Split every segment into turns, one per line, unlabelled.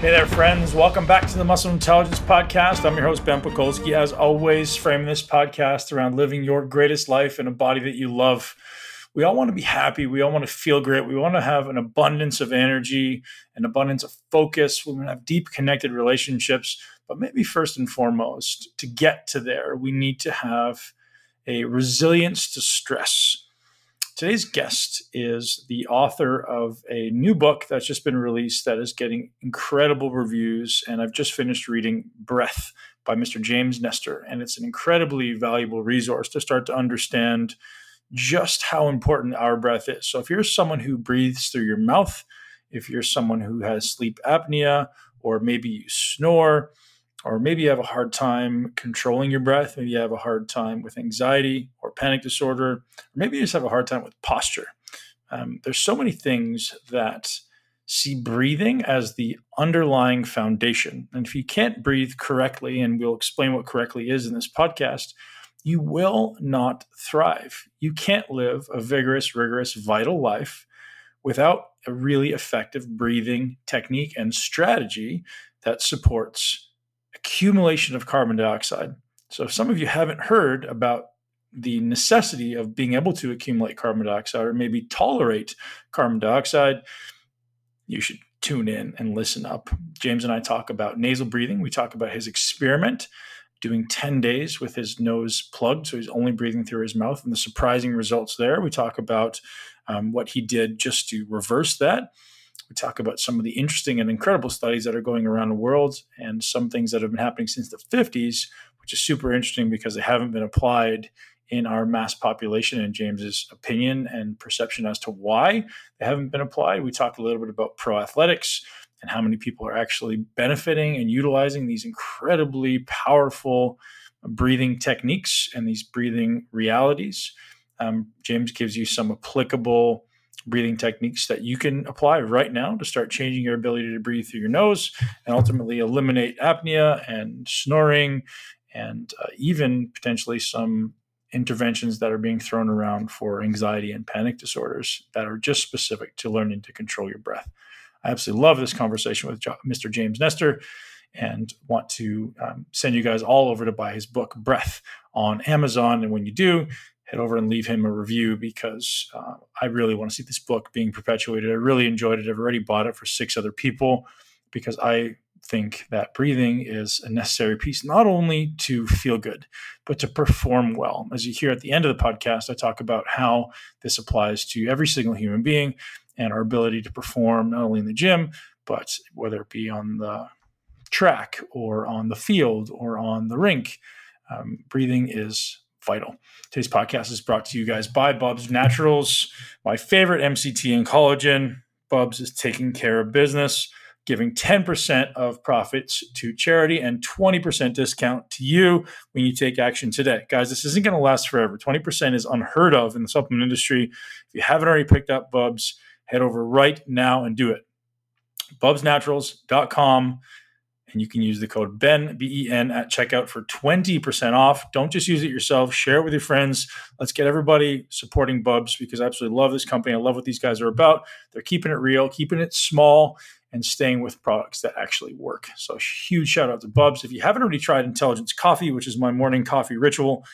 Hey there, friends. Welcome back to the Muscle Intelligence Podcast. I'm your host, Ben Pakulski. As always, framing this podcast around living your greatest life in a body that you love. We all want to be happy. We all want to feel great. We want to have an abundance of energy, an abundance of focus. We want to have deep connected relationships. But maybe first and foremost, to get to there, we need to have a resilience to stress Today's guest is the author of a new book that's just been released that is getting incredible reviews. And I've just finished reading Breath by Mr. James Nestor. And it's an incredibly valuable resource to start to understand just how important our breath is. So if you're someone who breathes through your mouth, if you're someone who has sleep apnea, or maybe you snore, or maybe you have a hard time controlling your breath. Maybe you have a hard time with anxiety or panic disorder. Or maybe you just have a hard time with posture. Um, there's so many things that see breathing as the underlying foundation. And if you can't breathe correctly, and we'll explain what correctly is in this podcast, you will not thrive. You can't live a vigorous, rigorous, vital life without a really effective breathing technique and strategy that supports accumulation of carbon dioxide. So, if some of you haven't heard about the necessity of being able to accumulate carbon dioxide or maybe tolerate carbon dioxide, you should tune in and listen up. James and I talk about nasal breathing. We talk about his experiment doing 10 days with his nose plugged, so he's only breathing through his mouth, and the surprising results there. We talk about um, what he did just to reverse that. We talk about some of the interesting and incredible studies that are going around the world and some things that have been happening since the 50s, which is super interesting because they haven't been applied in our mass population in James's opinion and perception as to why they haven't been applied. We talk a little bit about pro athletics and how many people are actually benefiting and utilizing these incredibly powerful breathing techniques and these breathing realities. Um, James gives you some applicable breathing techniques that you can apply right now to start changing your ability to breathe through your nose and ultimately eliminate apnea and snoring and uh, even potentially some interventions that are being thrown around for anxiety and panic disorders that are just specific to learning to control your breath. I absolutely love this conversation with Mr. James Nestor and want to um, send you guys all over to buy his book, Breath, on Amazon. And when you do, head over and leave him a review because uh, I really want to see this book being perpetuated. I really enjoyed it. I've already bought it for six other people because I think that breathing is a necessary piece, not only to feel good, but to perform well. As you hear at the end of the podcast, I talk about how this applies to every single human being and our ability to perform not only in the gym, but whether it be on the track or on the field or on the rink. Um, breathing is vital. Today's podcast is brought to you guys by Bubs Naturals, my favorite MCT and collagen. Bubs is taking care of business, giving 10% of profits to charity and 20% discount to you when you take action today. Guys, this isn't going to last forever. 20% is unheard of in the supplement industry. If you haven't already picked up Bubs, head over right now and do it. Bubsnaturals.com and you can use the code Ben B E N at checkout for twenty percent off. Don't just use it yourself; share it with your friends. Let's get everybody supporting Bubs because I absolutely love this company. I love what these guys are about. They're keeping it real, keeping it small, and staying with products that actually work. So, huge shout out to Bubs. If you haven't already tried Intelligence Coffee, which is my morning coffee ritual,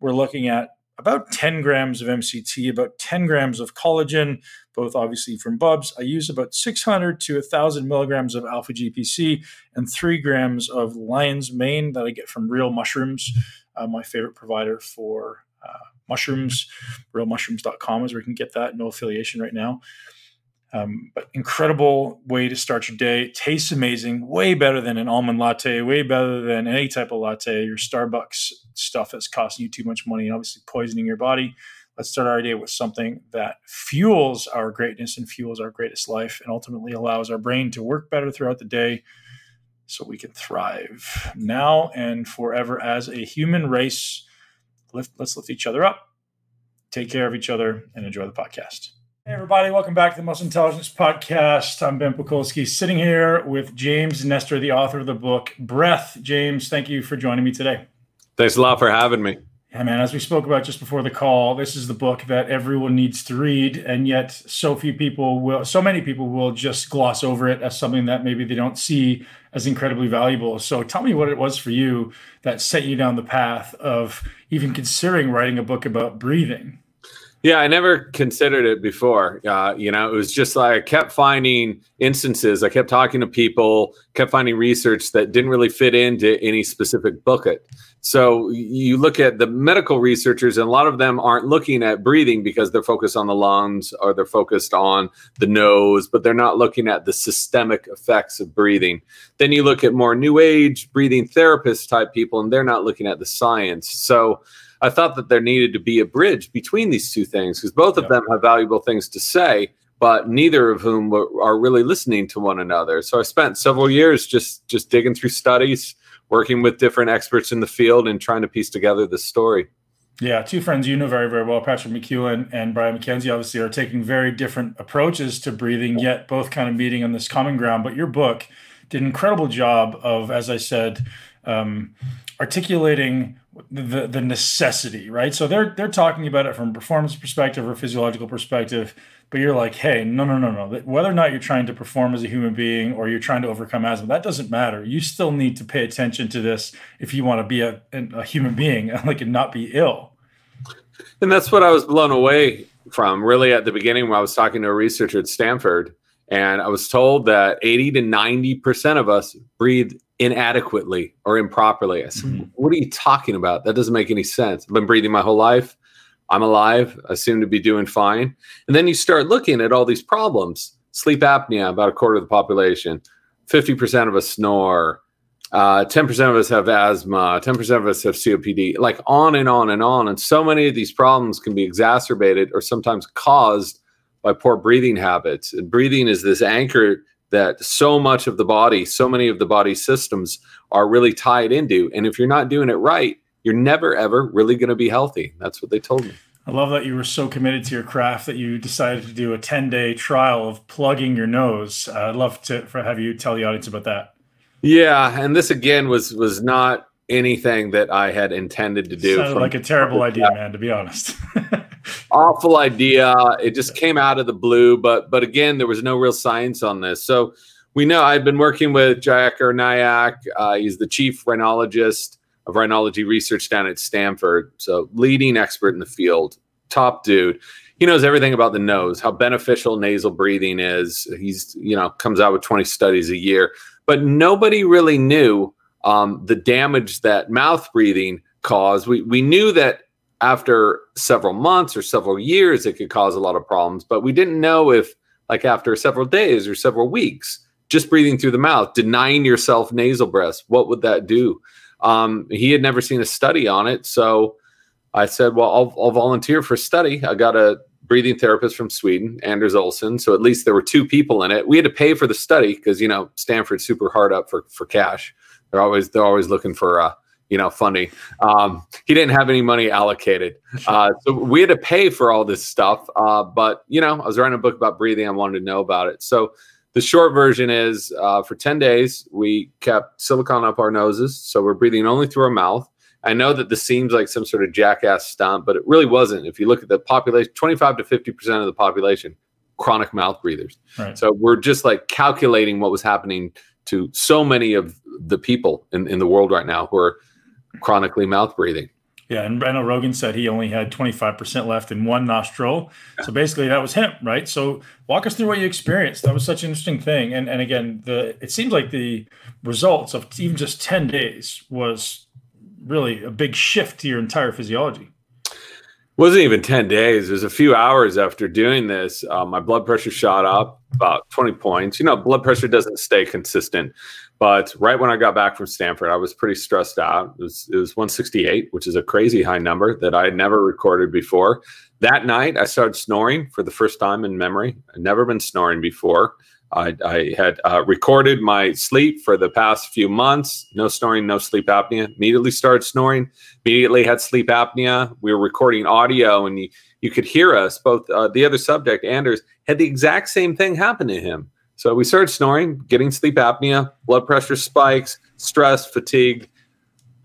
we're looking at about 10 grams of MCT, about 10 grams of collagen, both obviously from Bubs. I use about 600 to 1,000 milligrams of alpha GPC and three grams of lion's mane that I get from Real Mushrooms, uh, my favorite provider for uh, mushrooms. RealMushrooms.com is where you can get that. No affiliation right now. Um, but incredible way to start your day. Tastes amazing. Way better than an almond latte. Way better than any type of latte. Your Starbucks stuff that's costing you too much money and obviously poisoning your body. Let's start our day with something that fuels our greatness and fuels our greatest life and ultimately allows our brain to work better throughout the day so we can thrive now and forever as a human race. Lift, let's lift each other up, take care of each other, and enjoy the podcast. Hey, everybody, welcome back to the Muscle Intelligence Podcast. I'm Ben Pakulski, sitting here with James Nestor, the author of the book Breath. James, thank you for joining me today.
Thanks a lot for having me.
Yeah, man, as we spoke about just before the call, this is the book that everyone needs to read, and yet so few people will, so many people will just gloss over it as something that maybe they don't see as incredibly valuable. So tell me what it was for you that set you down the path of even considering writing a book about breathing.
Yeah, I never considered it before. Uh, you know, it was just like I kept finding instances. I kept talking to people, kept finding research that didn't really fit into any specific bucket. So you look at the medical researchers, and a lot of them aren't looking at breathing because they're focused on the lungs or they're focused on the nose, but they're not looking at the systemic effects of breathing. Then you look at more new age breathing therapist type people, and they're not looking at the science. So I thought that there needed to be a bridge between these two things because both of them have valuable things to say, but neither of whom are really listening to one another. So I spent several years just just digging through studies, working with different experts in the field, and trying to piece together the story.
Yeah, two friends you know very, very well, Patrick McKeown and Brian McKenzie, obviously are taking very different approaches to breathing, yet both kind of meeting on this common ground. But your book did an incredible job of, as I said, um, articulating the the necessity, right? So they're they're talking about it from a performance perspective or physiological perspective, but you're like, hey, no, no, no, no. Whether or not you're trying to perform as a human being or you're trying to overcome asthma, that doesn't matter. You still need to pay attention to this if you want to be a, a human being, like and not be ill.
And that's what I was blown away from. Really, at the beginning, when I was talking to a researcher at Stanford, and I was told that 80 to 90 percent of us breathe inadequately or improperly. I said, mm-hmm. What are you talking about? That doesn't make any sense. I've been breathing my whole life. I'm alive. I seem to be doing fine. And then you start looking at all these problems sleep apnea, about a quarter of the population, 50% of us snore. Uh, 10% of us have asthma, 10% of us have COPD, like on and on and on. And so many of these problems can be exacerbated or sometimes caused by poor breathing habits. And breathing is this anchor that so much of the body, so many of the body systems are really tied into. And if you're not doing it right, you're never ever really going to be healthy. That's what they told me.
I love that you were so committed to your craft that you decided to do a 10 day trial of plugging your nose. Uh, I'd love to for, have you tell the audience about that.
Yeah, and this again was was not anything that I had intended to do.
Sounded like a terrible idea, man. To be honest.
awful idea. It just came out of the blue, but but again, there was no real science on this. So we know I've been working with Jayakar Nayak. Uh, he's the chief rhinologist of rhinology research down at Stanford. So leading expert in the field, top dude. He knows everything about the nose, how beneficial nasal breathing is. He's you know comes out with 20 studies a year, but nobody really knew um, the damage that mouth breathing caused. We we knew that after several months or several years, it could cause a lot of problems. But we didn't know if, like, after several days or several weeks, just breathing through the mouth, denying yourself nasal breaths, what would that do? Um, he had never seen a study on it. So I said, well, I'll, I'll volunteer for a study. I got a breathing therapist from Sweden, Anders Olsson. So at least there were two people in it. We had to pay for the study because, you know, Stanford's super hard up for, for cash. They're always, they're always looking for, uh, you know, funny. Um, he didn't have any money allocated. Uh, so we had to pay for all this stuff. Uh, but, you know, I was writing a book about breathing. I wanted to know about it. So the short version is uh, for 10 days, we kept silicone up our noses. So we're breathing only through our mouth. I know that this seems like some sort of jackass stunt, but it really wasn't. If you look at the population, 25 to 50% of the population, chronic mouth breathers. Right. So we're just like calculating what was happening to so many of the people in, in the world right now who are chronically mouth breathing.
Yeah, and Brandon Rogan said he only had 25% left in one nostril. So basically that was him, right? So walk us through what you experienced. That was such an interesting thing. And and again, the it seems like the results of even just 10 days was really a big shift to your entire physiology.
It wasn't even 10 days. It was a few hours after doing this. Uh, my blood pressure shot up about 20 points. You know, blood pressure doesn't stay consistent. But right when I got back from Stanford, I was pretty stressed out. It was, it was 168, which is a crazy high number that I had never recorded before. That night, I started snoring for the first time in memory. I'd never been snoring before. I, I had uh, recorded my sleep for the past few months. No snoring, no sleep apnea. Immediately started snoring. Immediately had sleep apnea. We were recording audio, and you, you could hear us. Both uh, the other subject, Anders, had the exact same thing happen to him. So we started snoring, getting sleep apnea, blood pressure spikes, stress, fatigue.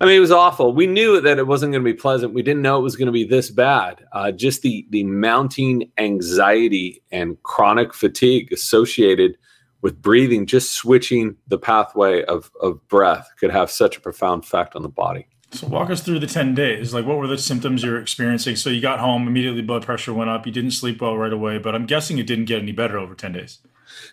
I mean, it was awful. We knew that it wasn't going to be pleasant. We didn't know it was going to be this bad. Uh, just the the mounting anxiety and chronic fatigue associated with breathing, just switching the pathway of of breath, could have such a profound effect on the body.
So walk us through the ten days. Like, what were the symptoms you were experiencing? So you got home immediately, blood pressure went up. You didn't sleep well right away, but I'm guessing it didn't get any better over ten days.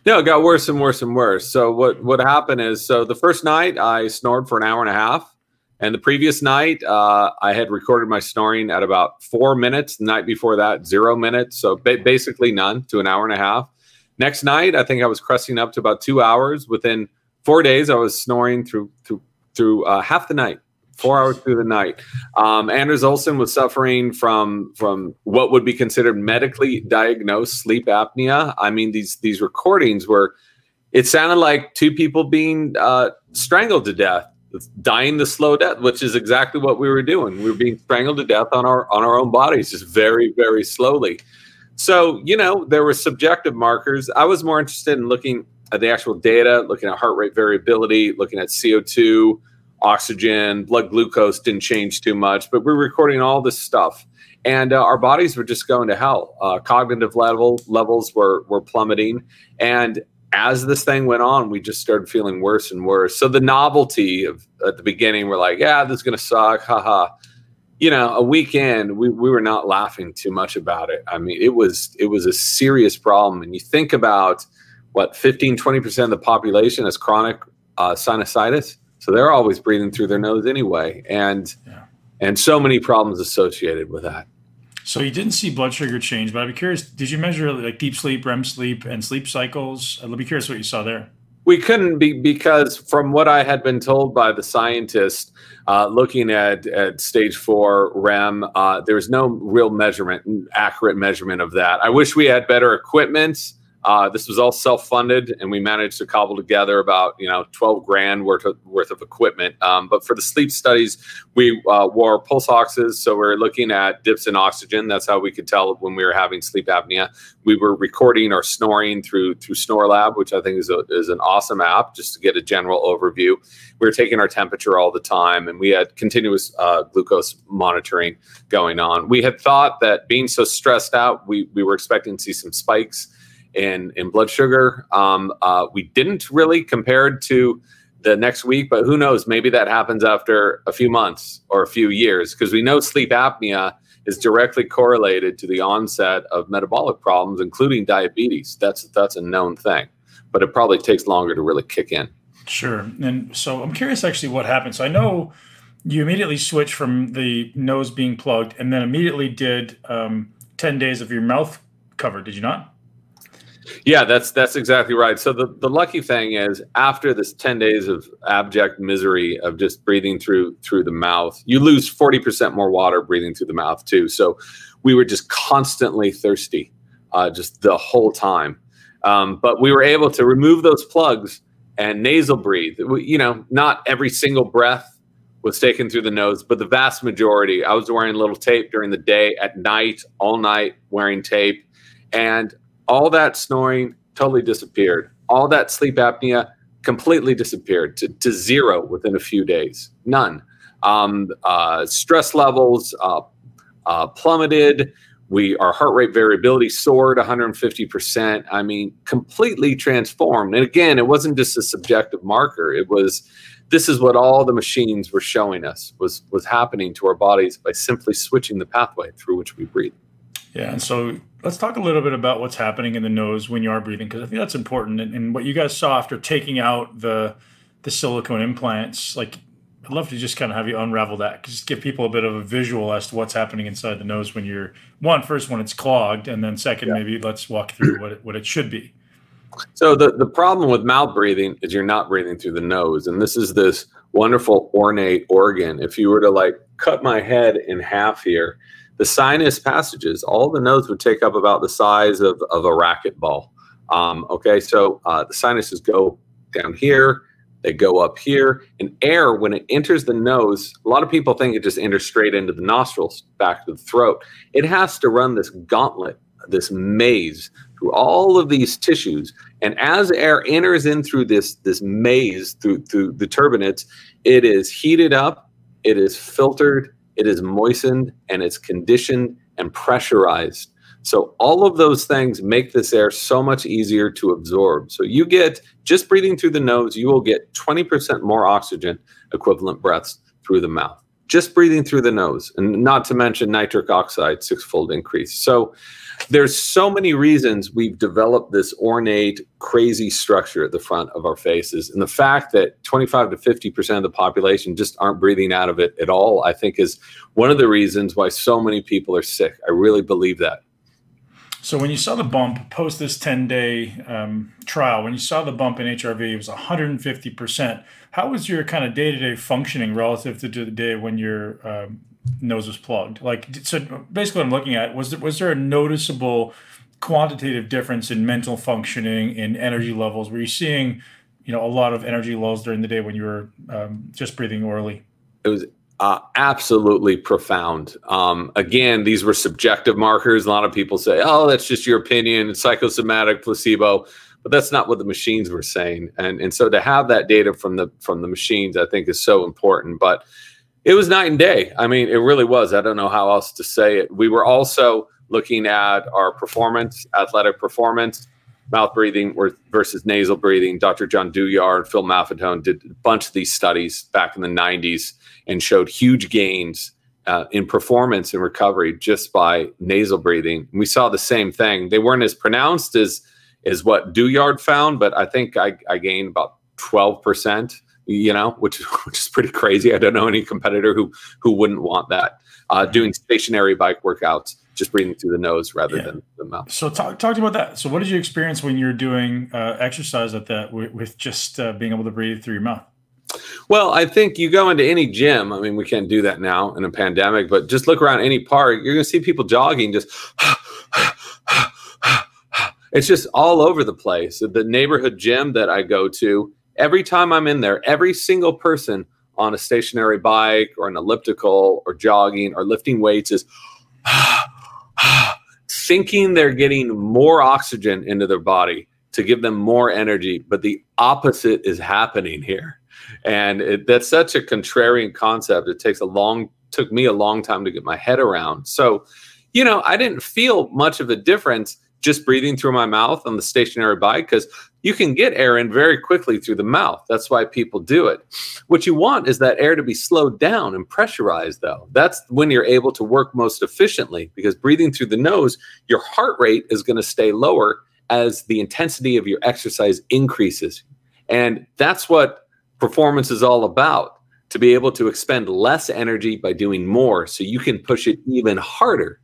No, it got worse and worse and worse. So what what happened is, so the first night I snored for an hour and a half. And the previous night, uh, I had recorded my snoring at about four minutes. The night before that, zero minutes. So ba- basically none to an hour and a half. Next night, I think I was cresting up to about two hours. Within four days, I was snoring through through through uh, half the night, four hours through the night. Um, Anders Olsson was suffering from from what would be considered medically diagnosed sleep apnea. I mean, these these recordings were. It sounded like two people being uh, strangled to death dying the slow death, which is exactly what we were doing. We were being strangled to death on our on our own bodies, just very, very slowly. So, you know, there were subjective markers. I was more interested in looking at the actual data, looking at heart rate variability, looking at CO2, oxygen, blood glucose didn't change too much, but we're recording all this stuff. And uh, our bodies were just going to hell. Uh, cognitive level levels were were plummeting, and as this thing went on, we just started feeling worse and worse. So the novelty of at the beginning, we're like, yeah, this is gonna suck, haha. You know, a weekend, we, we were not laughing too much about it. I mean, it was it was a serious problem. And you think about what 15, 20% of the population has chronic uh, sinusitis. So they're always breathing through their nose anyway. And yeah. and so many problems associated with that.
So you didn't see blood sugar change, but I'd be curious. Did you measure like deep sleep, REM sleep, and sleep cycles? I'd be curious what you saw there.
We couldn't be because, from what I had been told by the scientist, uh, looking at at stage four REM, uh, there's no real measurement, accurate measurement of that. I wish we had better equipment uh, this was all self-funded, and we managed to cobble together about you know 12 grand worth of, worth of equipment. Um, but for the sleep studies, we uh, wore pulse oxes, so we are looking at dips in oxygen. That's how we could tell when we were having sleep apnea. We were recording our snoring through through SnoreLab, which I think is a, is an awesome app just to get a general overview. We were taking our temperature all the time, and we had continuous uh, glucose monitoring going on. We had thought that being so stressed out, we we were expecting to see some spikes in in blood sugar. Um, uh, we didn't really compared to the next week, but who knows? Maybe that happens after a few months or a few years because we know sleep apnea is directly correlated to the onset of metabolic problems, including diabetes. That's that's a known thing, but it probably takes longer to really kick in.
Sure. And so I'm curious actually what happened. So I know you immediately switched from the nose being plugged and then immediately did um, 10 days of your mouth covered, did you not?
Yeah, that's that's exactly right. So the, the lucky thing is after this 10 days of abject misery of just breathing through through the mouth, you lose 40% more water breathing through the mouth too. So we were just constantly thirsty uh, just the whole time. Um, but we were able to remove those plugs and nasal breathe. You know, not every single breath was taken through the nose, but the vast majority. I was wearing a little tape during the day, at night, all night wearing tape. And all that snoring totally disappeared. All that sleep apnea completely disappeared to, to zero within a few days. None. Um, uh, stress levels uh, uh, plummeted. We our heart rate variability soared 150%. I mean, completely transformed. And again, it wasn't just a subjective marker. It was this is what all the machines were showing us was was happening to our bodies by simply switching the pathway through which we breathe.
Yeah, and so let's talk a little bit about what's happening in the nose when you are breathing, because I think that's important. And, and, what you guys saw after taking out the the silicone implants, like I'd love to just kind of have you unravel that, just give people a bit of a visual as to what's happening inside the nose when you're one first when it's clogged, and then second yeah. maybe let's walk through what it, what it should be.
So the the problem with mouth breathing is you're not breathing through the nose, and this is this wonderful ornate organ. If you were to like cut my head in half here the sinus passages, all the nodes would take up about the size of, of a racquetball. Um, okay, so uh, the sinuses go down here, they go up here, and air, when it enters the nose, a lot of people think it just enters straight into the nostrils, back to the throat. It has to run this gauntlet, this maze through all of these tissues. And as air enters in through this, this maze, through, through the turbinates, it is heated up it is filtered, it is moistened, and it's conditioned and pressurized. So, all of those things make this air so much easier to absorb. So, you get just breathing through the nose, you will get 20% more oxygen equivalent breaths through the mouth. Just breathing through the nose, and not to mention nitric oxide, six-fold increase. So, there's so many reasons we've developed this ornate, crazy structure at the front of our faces. And the fact that 25 to 50% of the population just aren't breathing out of it at all, I think is one of the reasons why so many people are sick. I really believe that.
So when you saw the bump post this 10 day um, trial, when you saw the bump in HRV, it was 150%. How was your kind of day to day functioning relative to the day when your um, nose was plugged. Like, so basically, I'm looking at was there, was there a noticeable quantitative difference in mental functioning, in energy levels? Were you seeing, you know, a lot of energy levels during the day when you were um, just breathing orally?
It was uh, absolutely profound. Um, again, these were subjective markers. A lot of people say, "Oh, that's just your opinion. Psychosomatic, placebo," but that's not what the machines were saying. And and so to have that data from the from the machines, I think, is so important. But it was night and day. I mean, it really was. I don't know how else to say it. We were also looking at our performance, athletic performance, mouth breathing versus nasal breathing. Dr. John Douillard and Phil Maffetone did a bunch of these studies back in the 90s and showed huge gains uh, in performance and recovery just by nasal breathing. we saw the same thing. They weren't as pronounced as as what Douillard found, but I think I, I gained about 12 percent you know, which which is pretty crazy. I don't know any competitor who who wouldn't want that. Uh, doing stationary bike workouts, just breathing through the nose rather yeah. than the mouth.
So talk talk about that. So what did you experience when you're doing uh, exercise at that with, with just uh, being able to breathe through your mouth?
Well, I think you go into any gym. I mean, we can't do that now in a pandemic, but just look around any park. You're going to see people jogging just. it's just all over the place. The neighborhood gym that I go to, every time I'm in there, every single person on a stationary bike or an elliptical or jogging or lifting weights is thinking they're getting more oxygen into their body to give them more energy, but the opposite is happening here. And it, that's such a contrarian concept. It takes a long took me a long time to get my head around. So, you know, I didn't feel much of a difference just breathing through my mouth on the stationary bike because you can get air in very quickly through the mouth. That's why people do it. What you want is that air to be slowed down and pressurized, though. That's when you're able to work most efficiently because breathing through the nose, your heart rate is going to stay lower as the intensity of your exercise increases. And that's what performance is all about to be able to expend less energy by doing more so you can push it even harder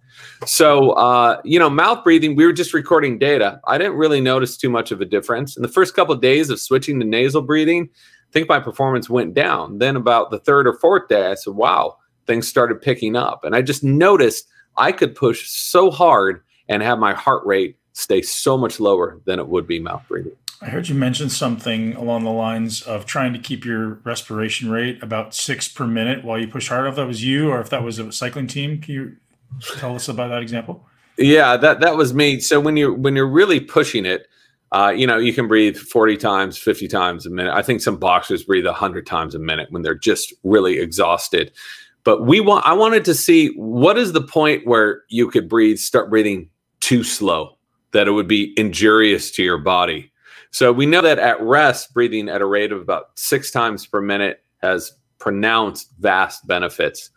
so, uh, you know, mouth breathing, we were just recording data. I didn't really notice too much of a difference. In the first couple of days of switching to nasal breathing, I think my performance went down. Then, about the third or fourth day, I said, wow, things started picking up. And I just noticed I could push so hard and have my heart rate stay so much lower than it would be mouth breathing.
I heard you mention something along the lines of trying to keep your respiration rate about six per minute while you push hard. If that was you or if that was a cycling team, can you Tell us about that example.
Yeah, that that was me. So when you're when you're really pushing it, uh, you know, you can breathe 40 times, 50 times a minute. I think some boxers breathe 100 times a minute when they're just really exhausted. But we want I wanted to see what is the point where you could breathe start breathing too slow that it would be injurious to your body. So we know that at rest breathing at a rate of about 6 times per minute has pronounced vast benefits.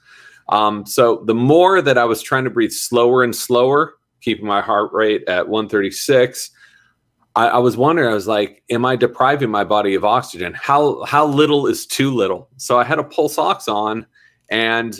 Um, so the more that I was trying to breathe slower and slower, keeping my heart rate at 136, I, I, was wondering, I was like, am I depriving my body of oxygen? How how little is too little? So I had a pulse ox on and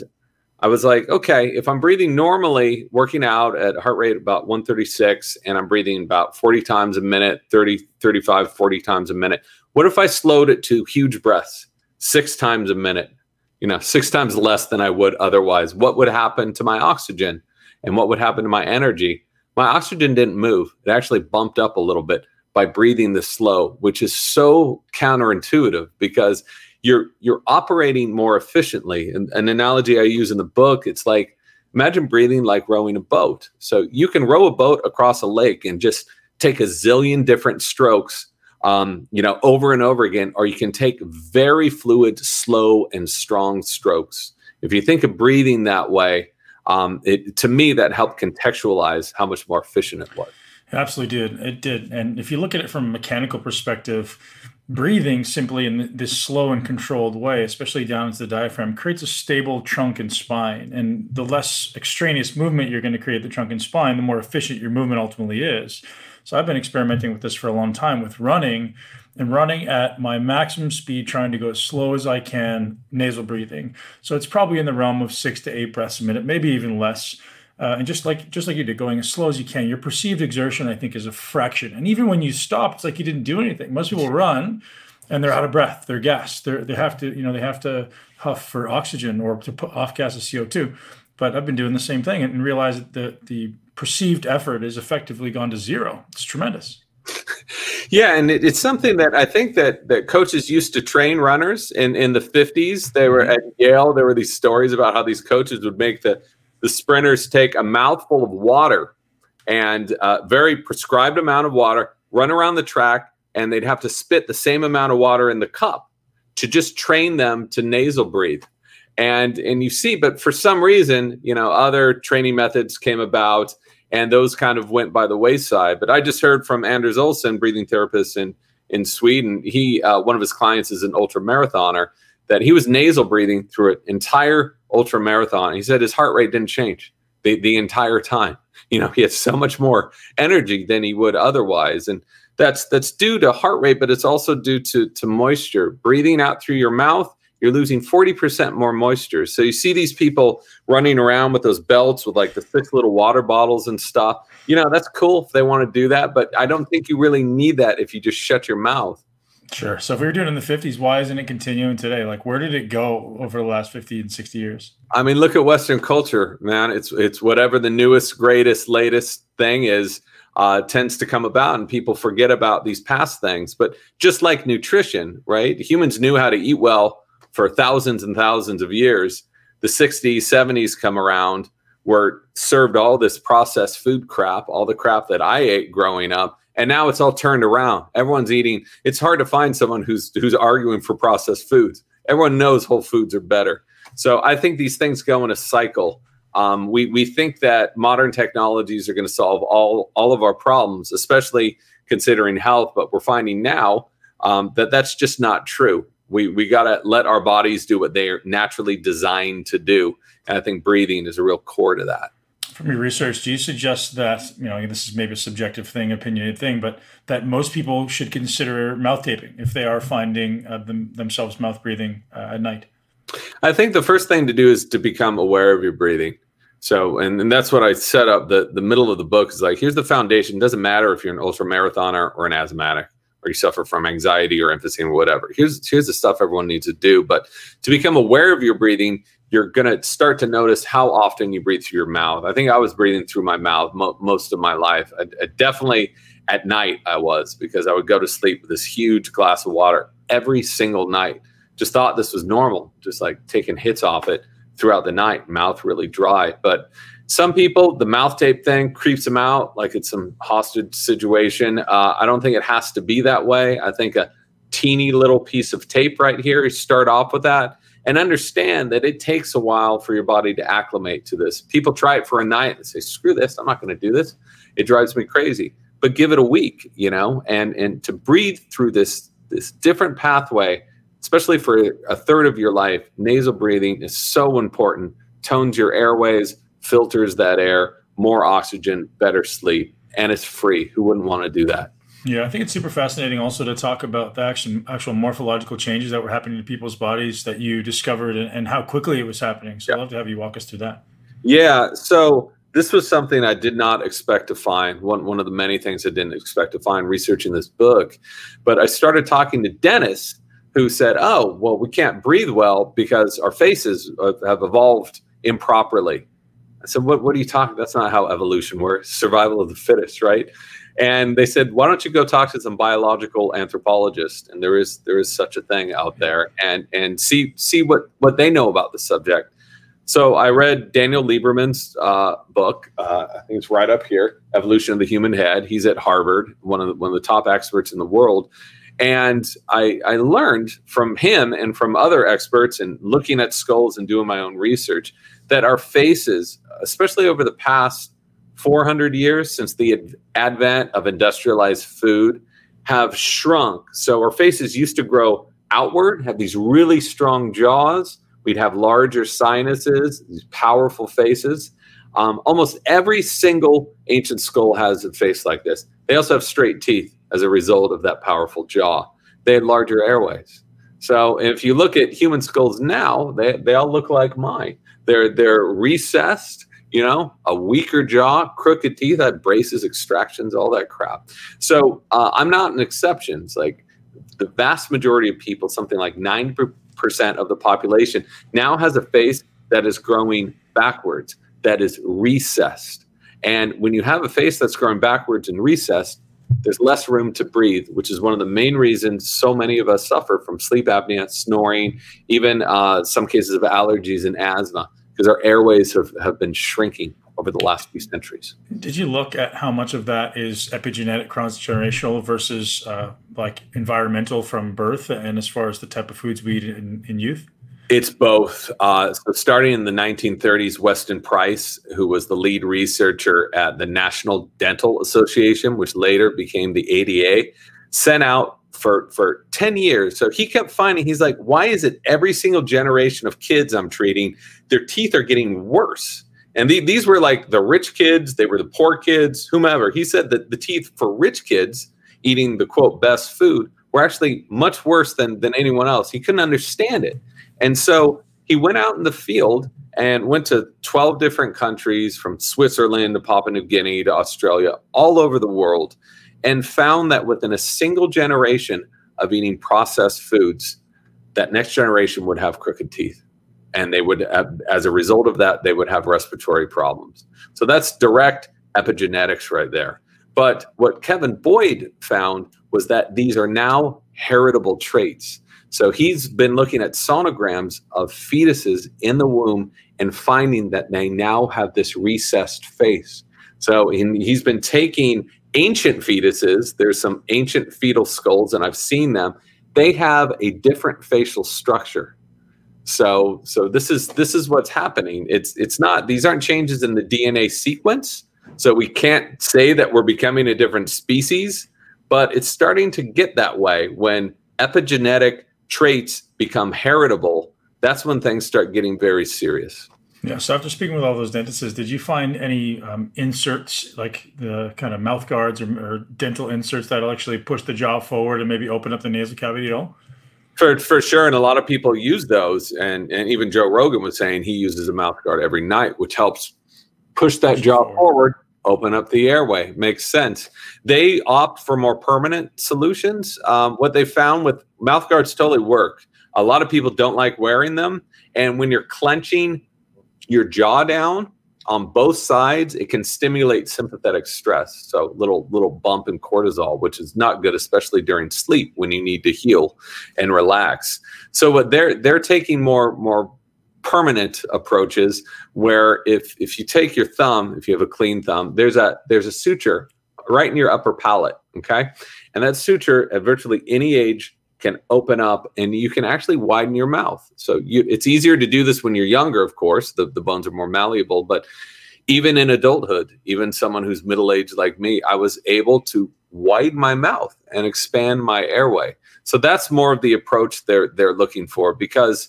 I was like, okay, if I'm breathing normally, working out at heart rate about 136, and I'm breathing about 40 times a minute, 30, 35, 40 times a minute, what if I slowed it to huge breaths, six times a minute? You know, six times less than I would otherwise. What would happen to my oxygen and what would happen to my energy? My oxygen didn't move. It actually bumped up a little bit by breathing this slow, which is so counterintuitive because you're you're operating more efficiently. And an analogy I use in the book, it's like imagine breathing like rowing a boat. So you can row a boat across a lake and just take a zillion different strokes um, you know, over and over again, or you can take very fluid, slow, and strong strokes. If you think of breathing that way, um, it, to me, that helped contextualize how much more efficient it was.
It absolutely did. It did. And if you look at it from a mechanical perspective, breathing simply in this slow and controlled way, especially down into the diaphragm, creates a stable trunk and spine. And the less extraneous movement you're going to create the trunk and spine, the more efficient your movement ultimately is. So I've been experimenting with this for a long time with running and running at my maximum speed, trying to go as slow as I can, nasal breathing. So it's probably in the realm of six to eight breaths a minute, maybe even less. Uh, and just like just like you did, going as slow as you can. Your perceived exertion, I think, is a fraction. And even when you stop, it's like you didn't do anything. Most people run, and they're out of breath, they're gassed, they they have to you know they have to huff for oxygen or to put off gas of CO two. But I've been doing the same thing and realized that the perceived effort is effectively gone to zero. It's tremendous.
Yeah, and it, it's something that I think that that coaches used to train runners in in the fifties. They were mm-hmm. at Yale. There were these stories about how these coaches would make the the sprinters take a mouthful of water and a very prescribed amount of water, run around the track, and they'd have to spit the same amount of water in the cup to just train them to nasal breathe. And and you see, but for some reason, you know, other training methods came about and those kind of went by the wayside. But I just heard from Anders Olsson, breathing therapist in in Sweden. He uh, one of his clients is an ultra marathoner that he was nasal breathing through an entire ultra marathon. He said his heart rate didn't change the, the entire time. You know, he had so much more energy than he would otherwise. And that's that's due to heart rate, but it's also due to to moisture. Breathing out through your mouth, you're losing 40% more moisture. So you see these people running around with those belts with like the six little water bottles and stuff. You know, that's cool if they want to do that, but I don't think you really need that if you just shut your mouth.
Sure. So if we were doing it in the 50s, why isn't it continuing today? Like where did it go over the last 50 and 60 years?
I mean, look at Western culture, man. It's it's whatever the newest, greatest, latest thing is uh, tends to come about and people forget about these past things. But just like nutrition, right? Humans knew how to eat well for thousands and thousands of years. The 60s, 70s come around, were served all this processed food crap, all the crap that I ate growing up and now it's all turned around. Everyone's eating. It's hard to find someone who's who's arguing for processed foods. Everyone knows whole foods are better. So I think these things go in a cycle. Um, we we think that modern technologies are going to solve all all of our problems, especially considering health. But we're finding now um, that that's just not true. We we got to let our bodies do what they are naturally designed to do, and I think breathing is a real core to that
from your research, do you suggest that you know this is maybe a subjective thing, opinionated thing, but that most people should consider mouth taping if they are finding uh, them, themselves mouth breathing uh, at night?
I think the first thing to do is to become aware of your breathing. So, and, and that's what I set up. The the middle of the book is like, here's the foundation. It doesn't matter if you're an ultra marathoner or an asthmatic or you suffer from anxiety or emphysema or whatever. Here's here's the stuff everyone needs to do. But to become aware of your breathing, you're to start to notice how often you breathe through your mouth. I think I was breathing through my mouth mo- most of my life. I, I definitely at night I was because I would go to sleep with this huge glass of water every single night. Just thought this was normal, just like taking hits off it throughout the night, mouth really dry. But some people, the mouth tape thing creeps them out like it's some hostage situation. Uh, I don't think it has to be that way. I think a teeny little piece of tape right here, you start off with that and understand that it takes a while for your body to acclimate to this. People try it for a night and say, "Screw this! I'm not going to do this. It drives me crazy." But give it a week, you know, and and to breathe through this this different pathway, especially for a third of your life, nasal breathing is so important. Tones your airways, filters that air, more oxygen, better sleep, and it's free. Who wouldn't want to do that?
Yeah, I think it's super fascinating also to talk about the actual, actual morphological changes that were happening to people's bodies that you discovered and, and how quickly it was happening. So yeah. I'd love to have you walk us through that.
Yeah. So this was something I did not expect to find. One, one of the many things I didn't expect to find researching this book. But I started talking to dentists who said, oh, well, we can't breathe well because our faces uh, have evolved improperly. I said, what, what are you talking? That's not how evolution works. Survival of the fittest, right? and they said, "Why don't you go talk to some biological anthropologists?" And there is there is such a thing out there, and and see see what what they know about the subject. So I read Daniel Lieberman's uh, book. Uh, I think it's right up here, "Evolution of the Human Head." He's at Harvard, one of the, one of the top experts in the world. And I, I learned from him and from other experts, and looking at skulls and doing my own research, that our faces, especially over the past 400 years since the advent of industrialized food, have shrunk. So our faces used to grow outward, have these really strong jaws. We'd have larger sinuses, these powerful faces. Um, almost every single ancient skull has a face like this. They also have straight teeth as a result of that powerful jaw. They had larger airways. So if you look at human skulls now, they, they all look like mine. They're they're recessed, you know, a weaker jaw, crooked teeth, I had braces, extractions, all that crap. So uh, I'm not an exception. It's like the vast majority of people, something like 90% of the population, now has a face that is growing backwards, that is recessed. And when you have a face that's growing backwards and recessed, there's less room to breathe, which is one of the main reasons so many of us suffer from sleep apnea, snoring, even uh, some cases of allergies and asthma, because our airways have, have been shrinking over the last few centuries.
Did you look at how much of that is epigenetic, cross generational versus uh, like environmental from birth, and as far as the type of foods we eat in, in youth?
It's both. Uh, so, starting in the 1930s, Weston Price, who was the lead researcher at the National Dental Association, which later became the ADA, sent out for for 10 years. So he kept finding he's like, why is it every single generation of kids I'm treating, their teeth are getting worse? And the, these were like the rich kids, they were the poor kids, whomever. He said that the teeth for rich kids eating the quote best food were actually much worse than than anyone else. He couldn't understand it. And so he went out in the field and went to 12 different countries from Switzerland to Papua New Guinea to Australia, all over the world, and found that within a single generation of eating processed foods, that next generation would have crooked teeth. And they would, as a result of that, they would have respiratory problems. So that's direct epigenetics right there. But what Kevin Boyd found was that these are now heritable traits. So he's been looking at sonograms of fetuses in the womb and finding that they now have this recessed face. So he's been taking ancient fetuses. There's some ancient fetal skulls, and I've seen them. They have a different facial structure. So, so this is this is what's happening. It's it's not these aren't changes in the DNA sequence. So we can't say that we're becoming a different species, but it's starting to get that way when epigenetic traits become heritable, that's when things start getting very serious.
Yeah. So after speaking with all those dentists, did you find any um, inserts, like the kind of mouth guards or, or, dental inserts that'll actually push the jaw forward and maybe open up the nasal cavity at all?
For, for sure. And a lot of people use those. And, and even Joe Rogan was saying he uses a mouth guard every night, which helps push that push jaw forward. forward open up the airway. Makes sense. They opt for more permanent solutions. Um, what they found with mouth guards totally work. A lot of people don't like wearing them. And when you're clenching your jaw down on both sides, it can stimulate sympathetic stress. So little little bump in cortisol, which is not good, especially during sleep when you need to heal and relax. So what they're they're taking more more permanent approaches where if if you take your thumb, if you have a clean thumb, there's a there's a suture right in your upper palate, okay? And that suture at virtually any age can open up and you can actually widen your mouth. So you, it's easier to do this when you're younger, of course, the, the bones are more malleable, but even in adulthood, even someone who's middle aged like me, I was able to widen my mouth and expand my airway. So that's more of the approach they're they're looking for because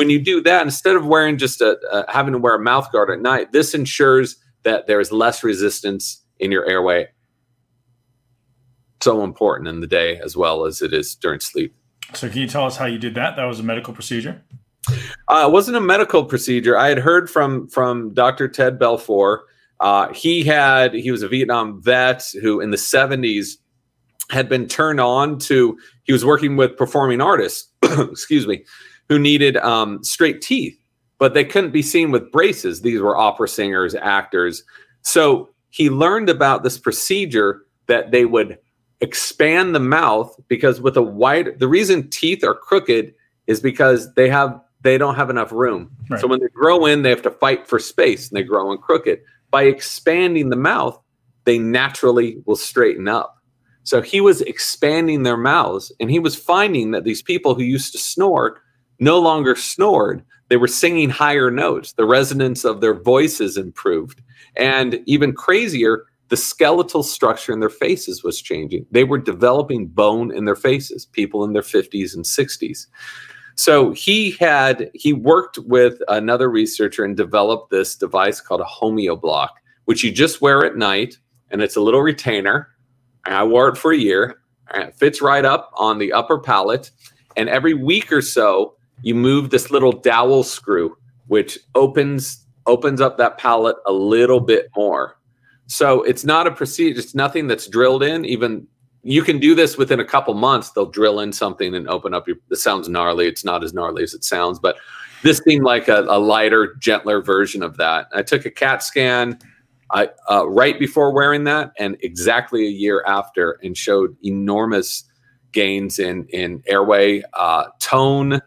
when you do that, instead of wearing just a, uh, having to wear a mouth guard at night, this ensures that there is less resistance in your airway. So important in the day as well as it is during sleep.
So, can you tell us how you did that? That was a medical procedure.
Uh, it wasn't a medical procedure. I had heard from from Dr. Ted Belfor. Uh, he had he was a Vietnam vet who in the 70s had been turned on to he was working with performing artists excuse me who needed um, straight teeth, but they couldn't be seen with braces. These were opera singers, actors. So he learned about this procedure that they would expand the mouth because with a wide, the reason teeth are crooked is because they have they don't have enough room.
Right.
So when they grow in, they have to fight for space and they grow in crooked. By expanding the mouth, they naturally will straighten up. So he was expanding their mouths and he was finding that these people who used to snort no longer snored. They were singing higher notes. The resonance of their voices improved. And even crazier, the skeletal structure in their faces was changing. They were developing bone in their faces, people in their 50s and 60s. So he had he worked with another researcher and developed this device called a homeoblock, which you just wear at night, and it's a little retainer. I wore it for a year. It fits right up on the upper palate, and every week or so, you move this little dowel screw, which opens opens up that palate a little bit more. So it's not a procedure; it's nothing that's drilled in. Even you can do this within a couple months. They'll drill in something and open up your. This sounds gnarly. It's not as gnarly as it sounds, but this seemed like a, a lighter, gentler version of that. I took a CAT scan. I, uh, right before wearing that, and exactly a year after, and showed enormous gains in in airway uh, tone,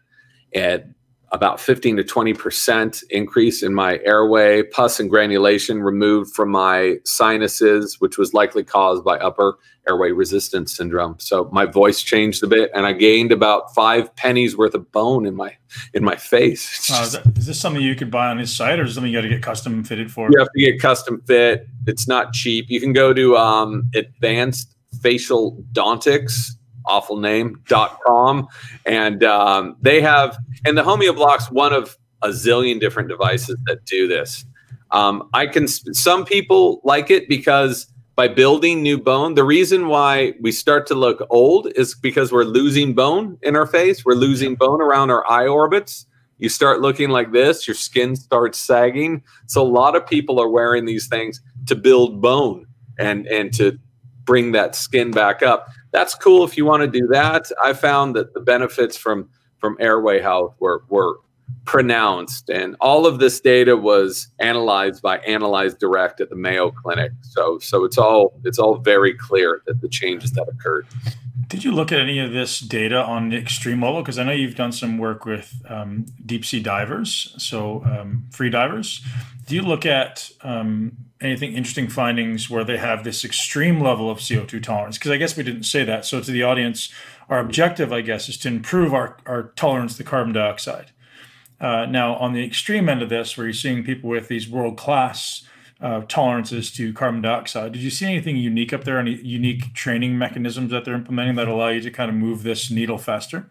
and about 15 to 20 percent increase in my airway, pus and granulation removed from my sinuses, which was likely caused by upper airway resistance syndrome. So my voice changed a bit, and I gained about five pennies worth of bone in my in my face.
Is, that, is this something you could buy on his site, or is something you got to get custom fitted for?
You have to get custom fit. It's not cheap. You can go to um, Advanced Facial Dontics, awful name dot com, and um, they have and the homeoblock's one of a zillion different devices that do this. Um, I can. Some people like it because by building new bone, the reason why we start to look old is because we're losing bone in our face. We're losing bone around our eye orbits. You start looking like this, your skin starts sagging. So a lot of people are wearing these things to build bone and and to bring that skin back up. That's cool if you want to do that. I found that the benefits from from airway health were were pronounced and all of this data was analyzed by analyze direct at the mayo clinic. So so it's all it's all very clear that the changes that occurred.
Did you look at any of this data on the extreme level? Because i know you've done some work with um, deep sea divers so um, free divers do you look at um, anything interesting findings where they have this extreme level of co2 tolerance because i guess we didn't say that so to the audience our objective i guess is to improve our, our tolerance to carbon dioxide uh, now, on the extreme end of this, where you're seeing people with these world class uh, tolerances to carbon dioxide, did you see anything unique up there? Any unique training mechanisms that they're implementing that allow you to kind of move this needle faster?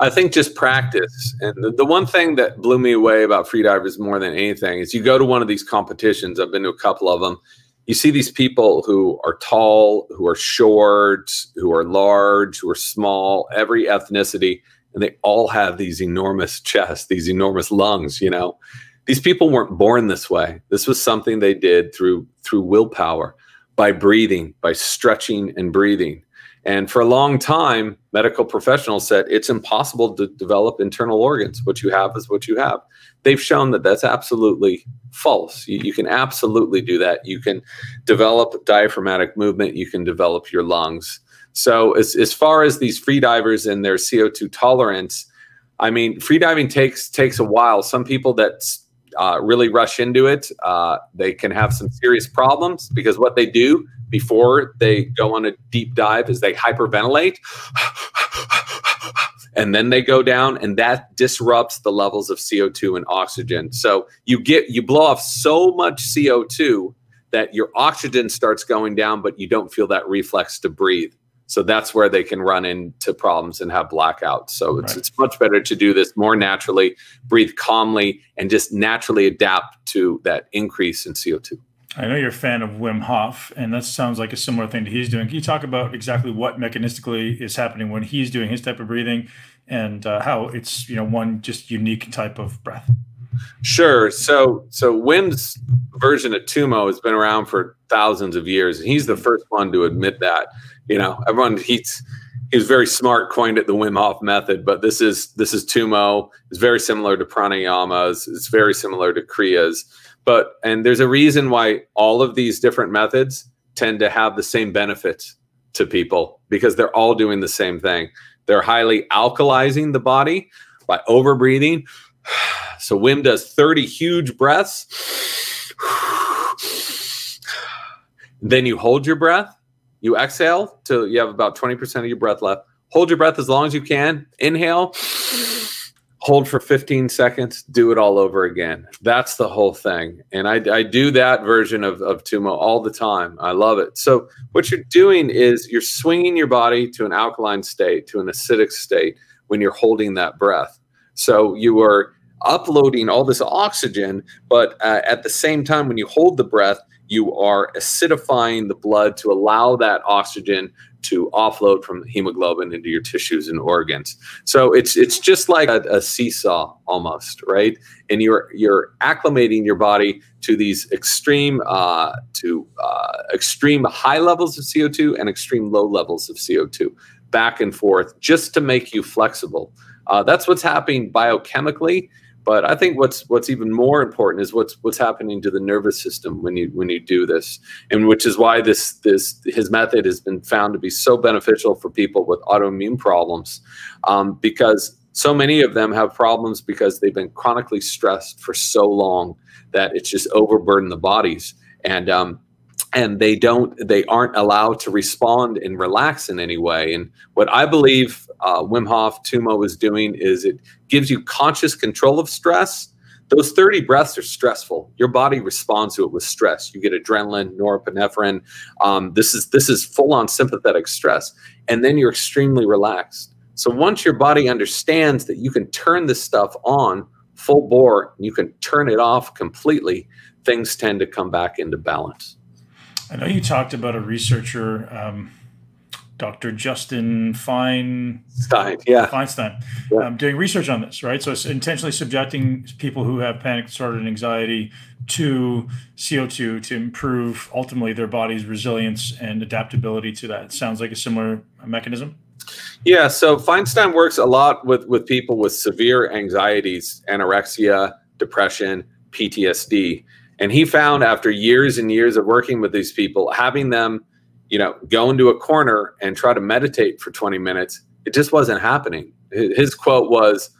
I think just practice. And the, the one thing that blew me away about freedivers more than anything is you go to one of these competitions, I've been to a couple of them. You see these people who are tall, who are short, who are large, who are small, every ethnicity and they all have these enormous chests, these enormous lungs, you know. These people weren't born this way. This was something they did through through willpower, by breathing, by stretching and breathing. And for a long time, medical professionals said it's impossible to develop internal organs. What you have is what you have. They've shown that that's absolutely false. You, you, can absolutely do that. You can develop diaphragmatic movement. You can develop your lungs. So as, as far as these free divers and their CO2 tolerance, I mean, freediving takes takes a while. Some people that uh, really rush into it, uh, they can have some serious problems because what they do before they go on a deep dive is they hyperventilate. and then they go down and that disrupts the levels of CO2 and oxygen. So you get you blow off so much CO2 that your oxygen starts going down but you don't feel that reflex to breathe. So that's where they can run into problems and have blackouts. So it's, right. it's much better to do this more naturally, breathe calmly, and just naturally adapt to that increase in CO2.
I know you're a fan of Wim Hof, and that sounds like a similar thing that he's doing. Can you talk about exactly what mechanistically is happening when he's doing his type of breathing, and uh, how it's you know one just unique type of breath?
Sure. So so Wim's version of Tummo has been around for thousands of years, and he's the first one to admit that you know, everyone he's he was very smart, coined it the Wim Hof method, but this is this is Tummo. It's very similar to pranayamas. It's very similar to kriyas. But and there's a reason why all of these different methods tend to have the same benefits to people because they're all doing the same thing. They're highly alkalizing the body, by overbreathing. So Wim does 30 huge breaths. Then you hold your breath. You exhale till you have about 20% of your breath left. Hold your breath as long as you can. Inhale hold for 15 seconds, do it all over again. That's the whole thing. And I, I do that version of, of Tummo all the time. I love it. So, what you're doing is you're swinging your body to an alkaline state, to an acidic state when you're holding that breath. So, you are uploading all this oxygen, but uh, at the same time, when you hold the breath, you are acidifying the blood to allow that oxygen to offload from hemoglobin into your tissues and organs. So it's it's just like a, a, seesaw almost, right? And you're you're acclimating your body to these extreme uh, to uh, extreme high levels of CO2 and extreme low levels of CO2 back and forth just to make you flexible. Uh, that's what's happening biochemically but I think what's what's even more important is what's what's happening to the nervous system when you when you do this, and which is why this this his method has been found to be so beneficial for people with autoimmune problems, um, because so many of them have problems because they've been chronically stressed for so long that it's just overburdened the bodies. And um, and they don't they aren't allowed to respond and relax in any way. And what i believe uh, wim hof tummo is doing is it gives you conscious control of stress. Those 30 breaths are stressful. Your body responds to it with stress. You get adrenaline norepinephrine. Um, this is this is full on sympathetic stress. And then you're extremely relaxed. So once your body understands that you can turn this stuff on full bore you can turn it off completely things tend to come back into balance.
I know you talked about a researcher, um, Dr. Justin
Feinstein, yeah,
Feinstein, yeah. Um, doing research on this, right? So it's intentionally subjecting people who have panic disorder and anxiety to CO2 to improve ultimately their body's resilience and adaptability to that. It sounds like a similar mechanism.
Yeah, so Feinstein works a lot with with people with severe anxieties, anorexia, depression, PTSD and he found after years and years of working with these people, having them, you know, go into a corner and try to meditate for 20 minutes, it just wasn't happening. His quote was,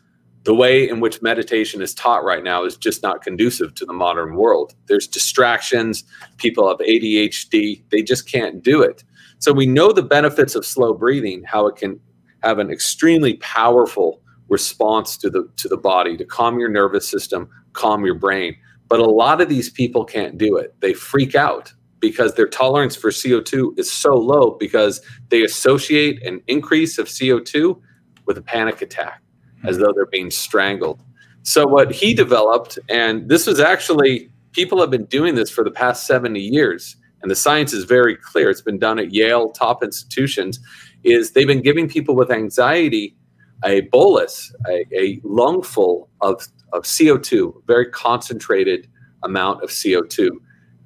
the way in which meditation is taught right now is just not conducive to the modern world. There's distractions, people have ADHD, they just can't do it. So we know the benefits of slow breathing, how it can have an extremely powerful response to the to the body to calm your nervous system, calm your brain. But a lot of these people can't do it. They freak out because their tolerance for CO2 is so low because they associate an increase of CO2 with a panic attack as hmm. though they're being strangled. So, what he developed, and this was actually, people have been doing this for the past 70 years, and the science is very clear. It's been done at Yale, top institutions, is they've been giving people with anxiety a bolus, a, a lungful of of CO2, very concentrated amount of CO2,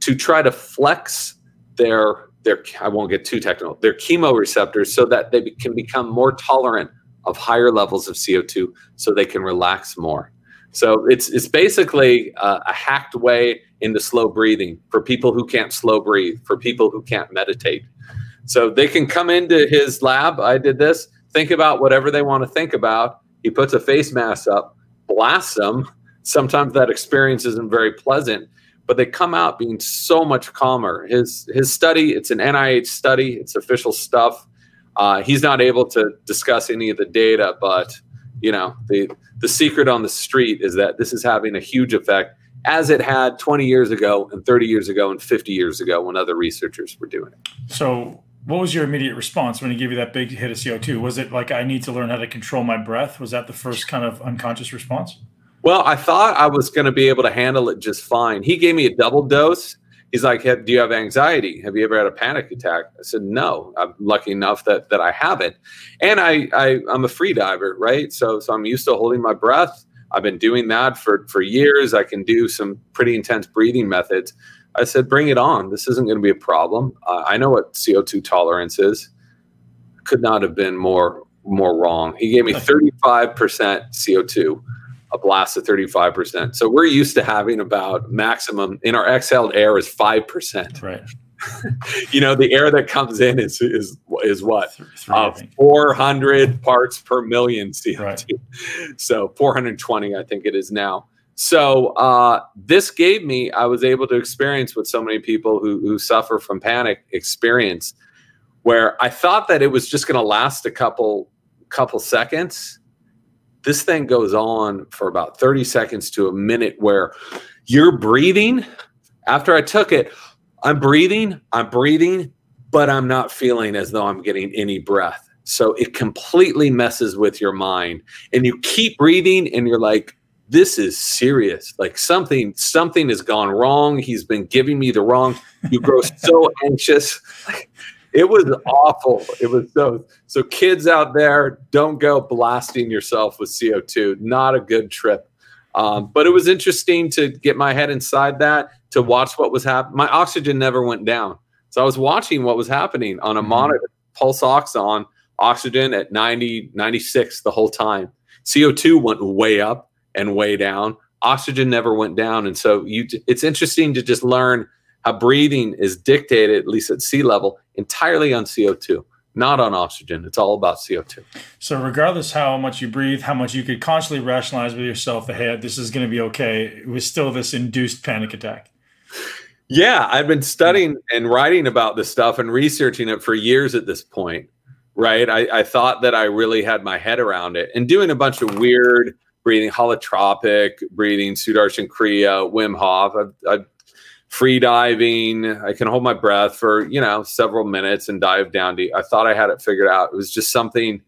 to try to flex their their I won't get too technical, their chemoreceptors so that they can become more tolerant of higher levels of CO2 so they can relax more. So it's it's basically a, a hacked way into slow breathing for people who can't slow breathe, for people who can't meditate. So they can come into his lab. I did this. Think about whatever they want to think about. He puts a face mask up, blasts them. Sometimes that experience isn't very pleasant, but they come out being so much calmer. His his study, it's an NIH study, it's official stuff. Uh, he's not able to discuss any of the data, but you know the the secret on the street is that this is having a huge effect, as it had 20 years ago, and 30 years ago, and 50 years ago when other researchers were doing it.
So what was your immediate response when he gave you that big hit of CO2? Was it like, I need to learn how to control my breath? Was that the first kind of unconscious response?
Well, I thought I was going to be able to handle it just fine. He gave me a double dose. He's like, Do you have anxiety? Have you ever had a panic attack? I said, No. I'm lucky enough that that I haven't. And I, I I'm a free diver, right? So so I'm used to holding my breath. I've been doing that for for years. I can do some pretty intense breathing methods. I said, bring it on. This isn't going to be a problem. Uh, I know what CO2 tolerance is. Could not have been more more wrong. He gave me 35% CO2, a blast of 35%. So we're used to having about maximum in our exhaled air is 5%.
Right.
you know, the air that comes in is is is what uh, 400 parts per million CO2.
Right.
So 420, I think it is now. So uh, this gave me, I was able to experience what so many people who, who suffer from panic experience, where I thought that it was just going to last a couple couple seconds. This thing goes on for about 30 seconds to a minute where you're breathing. After I took it, I'm breathing, I'm breathing, but I'm not feeling as though I'm getting any breath. So it completely messes with your mind. And you keep breathing and you're like, this is serious. Like something, something has gone wrong. He's been giving me the wrong. You grow so anxious. It was awful. It was so so kids out there, don't go blasting yourself with CO2. Not a good trip. Um, but it was interesting to get my head inside that, to watch what was happening. My oxygen never went down. So I was watching what was happening on a
Mhm.
monitor, pulse ox on, oxygen at 90, 96 the whole time. CO2 went way up and way down. Oxygen never went down. And so you it's interesting to just learn how breathing is dictated, at least at sea level, entirely on CO2, not on oxygen. It's all about CO2.
So regardless how much you breathe, how much you could constantly rationalize with yourself, hey, this is going to be okay. It was still this induced panic attack.
Yeah, I've been studying and writing about this stuff and researching it for years at this point. Right. I, I thought that I really had my head around it and doing a bunch of weird breathing, holotropic breathing, Sudarshan Kriya, Wim Hof. I've, I've free diving. I can hold my breath for, you know, several minutes and dive down deep. I thought I had it figured out. It was just something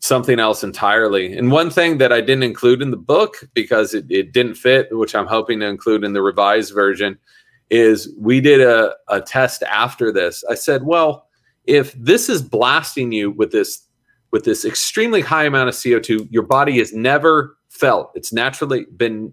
something else entirely. And one thing that I didn't include in the book because it, it didn't fit, which I'm hoping to include in the revised version, is we did a, a test after this. I said, well, if this is blasting you with this with this extremely high amount of CO2, your body has never felt. It's naturally been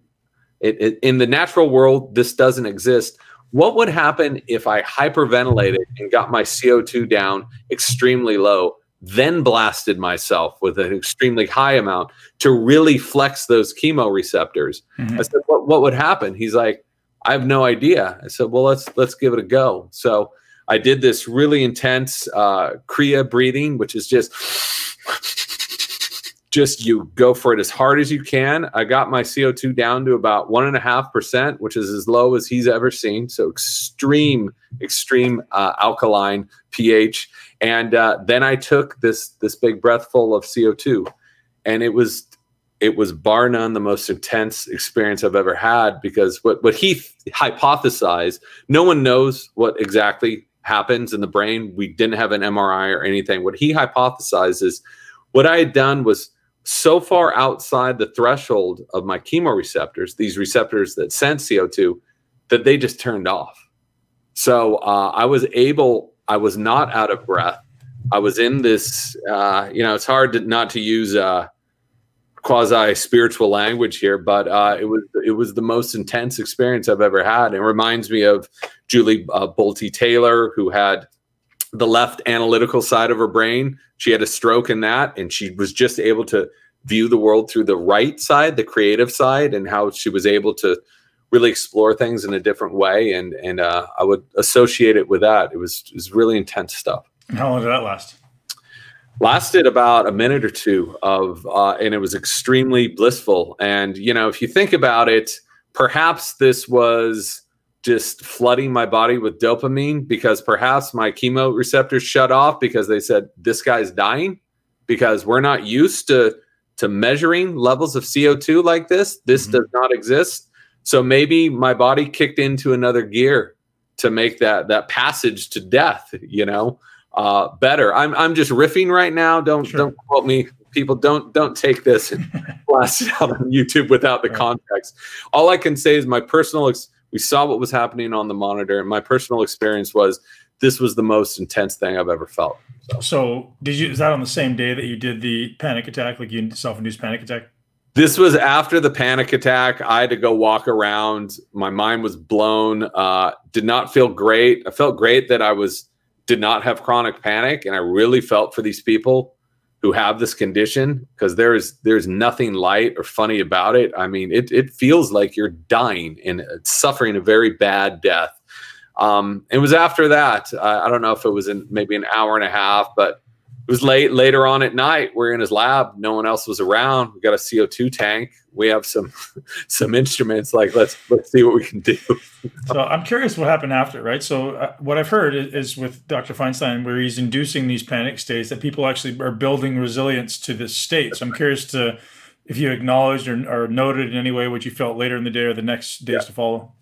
it, it, in the natural world. This doesn't exist. What would happen if I hyperventilated and got my CO2 down extremely low, then blasted myself with an extremely high amount to really flex those chemoreceptors?
Mhm.
I said, what, what would happen? He's like, I have no idea. I said, well, let's let's give it a go. So I did this really intense uh, Kriya breathing, which is just just you go for it as hard as you can. I got my CO2 down to about one and a half percent, which is as low as he's ever seen. So extreme, extreme uh, alkaline pH. And uh, then I took this this big breathful of CO2, and it was it was bar none the most intense experience I've ever had because what what he hypothesized, no one knows what exactly happens in the brain. We didn't have an MRI or anything. What he hypothesized is what I had done was so far outside the threshold of my chemoreceptors, these receptors that sense CO2, that they just turned off. So uh, I was able, I was not out of breath. I was in this, uh, you know, it's hard to, not to use uh, quasi spiritual language here, but uh, it was it was the most intense experience I've ever had. It reminds me of Julie uh, Bolte Taylor, who had the left analytical side of her brain. She had a stroke in that, and she was just able to view the world through the right side, the creative side, and how she was able to really explore things in a different way. And and uh, I would associate it with that. It was it was really intense stuff.
And how long did that last?
Lasted about a minute or two of, uh, and it was extremely blissful. And you know, if you think about it, perhaps this was just flooding my body with dopamine because perhaps my chemo receptors shut off because they said this guy's dying because we're not used to to measuring levels of CO2 like this. This
Mhm.
does not exist. So maybe my body kicked into another gear to make that that passage to death, you know, uh, better. I'm I'm just riffing right now. Don't
Sure.
don't quote me. People don't don't take this and blast it out on YouTube without the
Right.
context. All I can say is my personal. Ex- we saw what was happening on the monitor, and my personal experience was this was the most intense thing I've ever felt.
So did you? Is that on the same day that you did the panic attack, like you self-induced panic attack?
This was after the panic attack. I had to go walk around. My mind was blown. Uh, did not feel great. I felt great that I was did not have chronic panic, and I really felt for these people who have this condition because there is there's nothing light or funny about it. I mean, it it feels like you're dying and suffering a very bad death. Um, it was after that. I, I don't know if it was in maybe an hour and a half, but it was late later on at night. We're in his lab. No one else was around. We got a CO2 tank. We have some some instruments. Like let's let's see what we can do.
so I'm curious what happened after, right? So uh, what I've heard is, is, with Dr. Feinstein, where he's inducing these panic states, that people actually are building resilience to this state. So I'm curious to if you acknowledged or, or noted in any way what you felt later in the day or the next days yeah. to follow.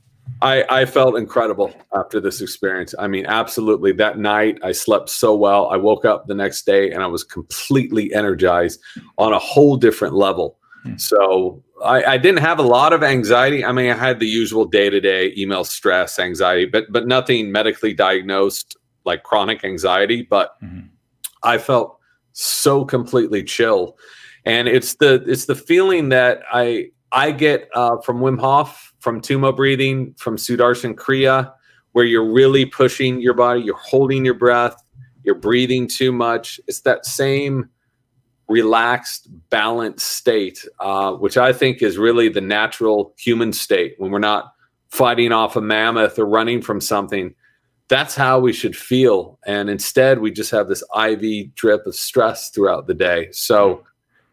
I, I felt incredible after this experience. I mean, absolutely. That night, I slept so well. I woke up the next day and I was completely energized on a whole different level. Hmm. So I, I, didn't have a lot of anxiety. I mean, I had the usual day to day email stress, anxiety, but but nothing medically diagnosed like chronic anxiety. But mm-hmm. I felt so completely chill, and it's the it's the feeling that I I get uh, from Wim Hof from Tummo breathing, from Sudarshan Kriya, where you're really pushing your body, you're holding your breath, you're breathing too much. It's that same relaxed, balanced state, uh, which I think is really the natural human state when we're not fighting off a mammoth or running from something. That's how we should feel. And instead, we just have this IV drip of stress throughout the day. So,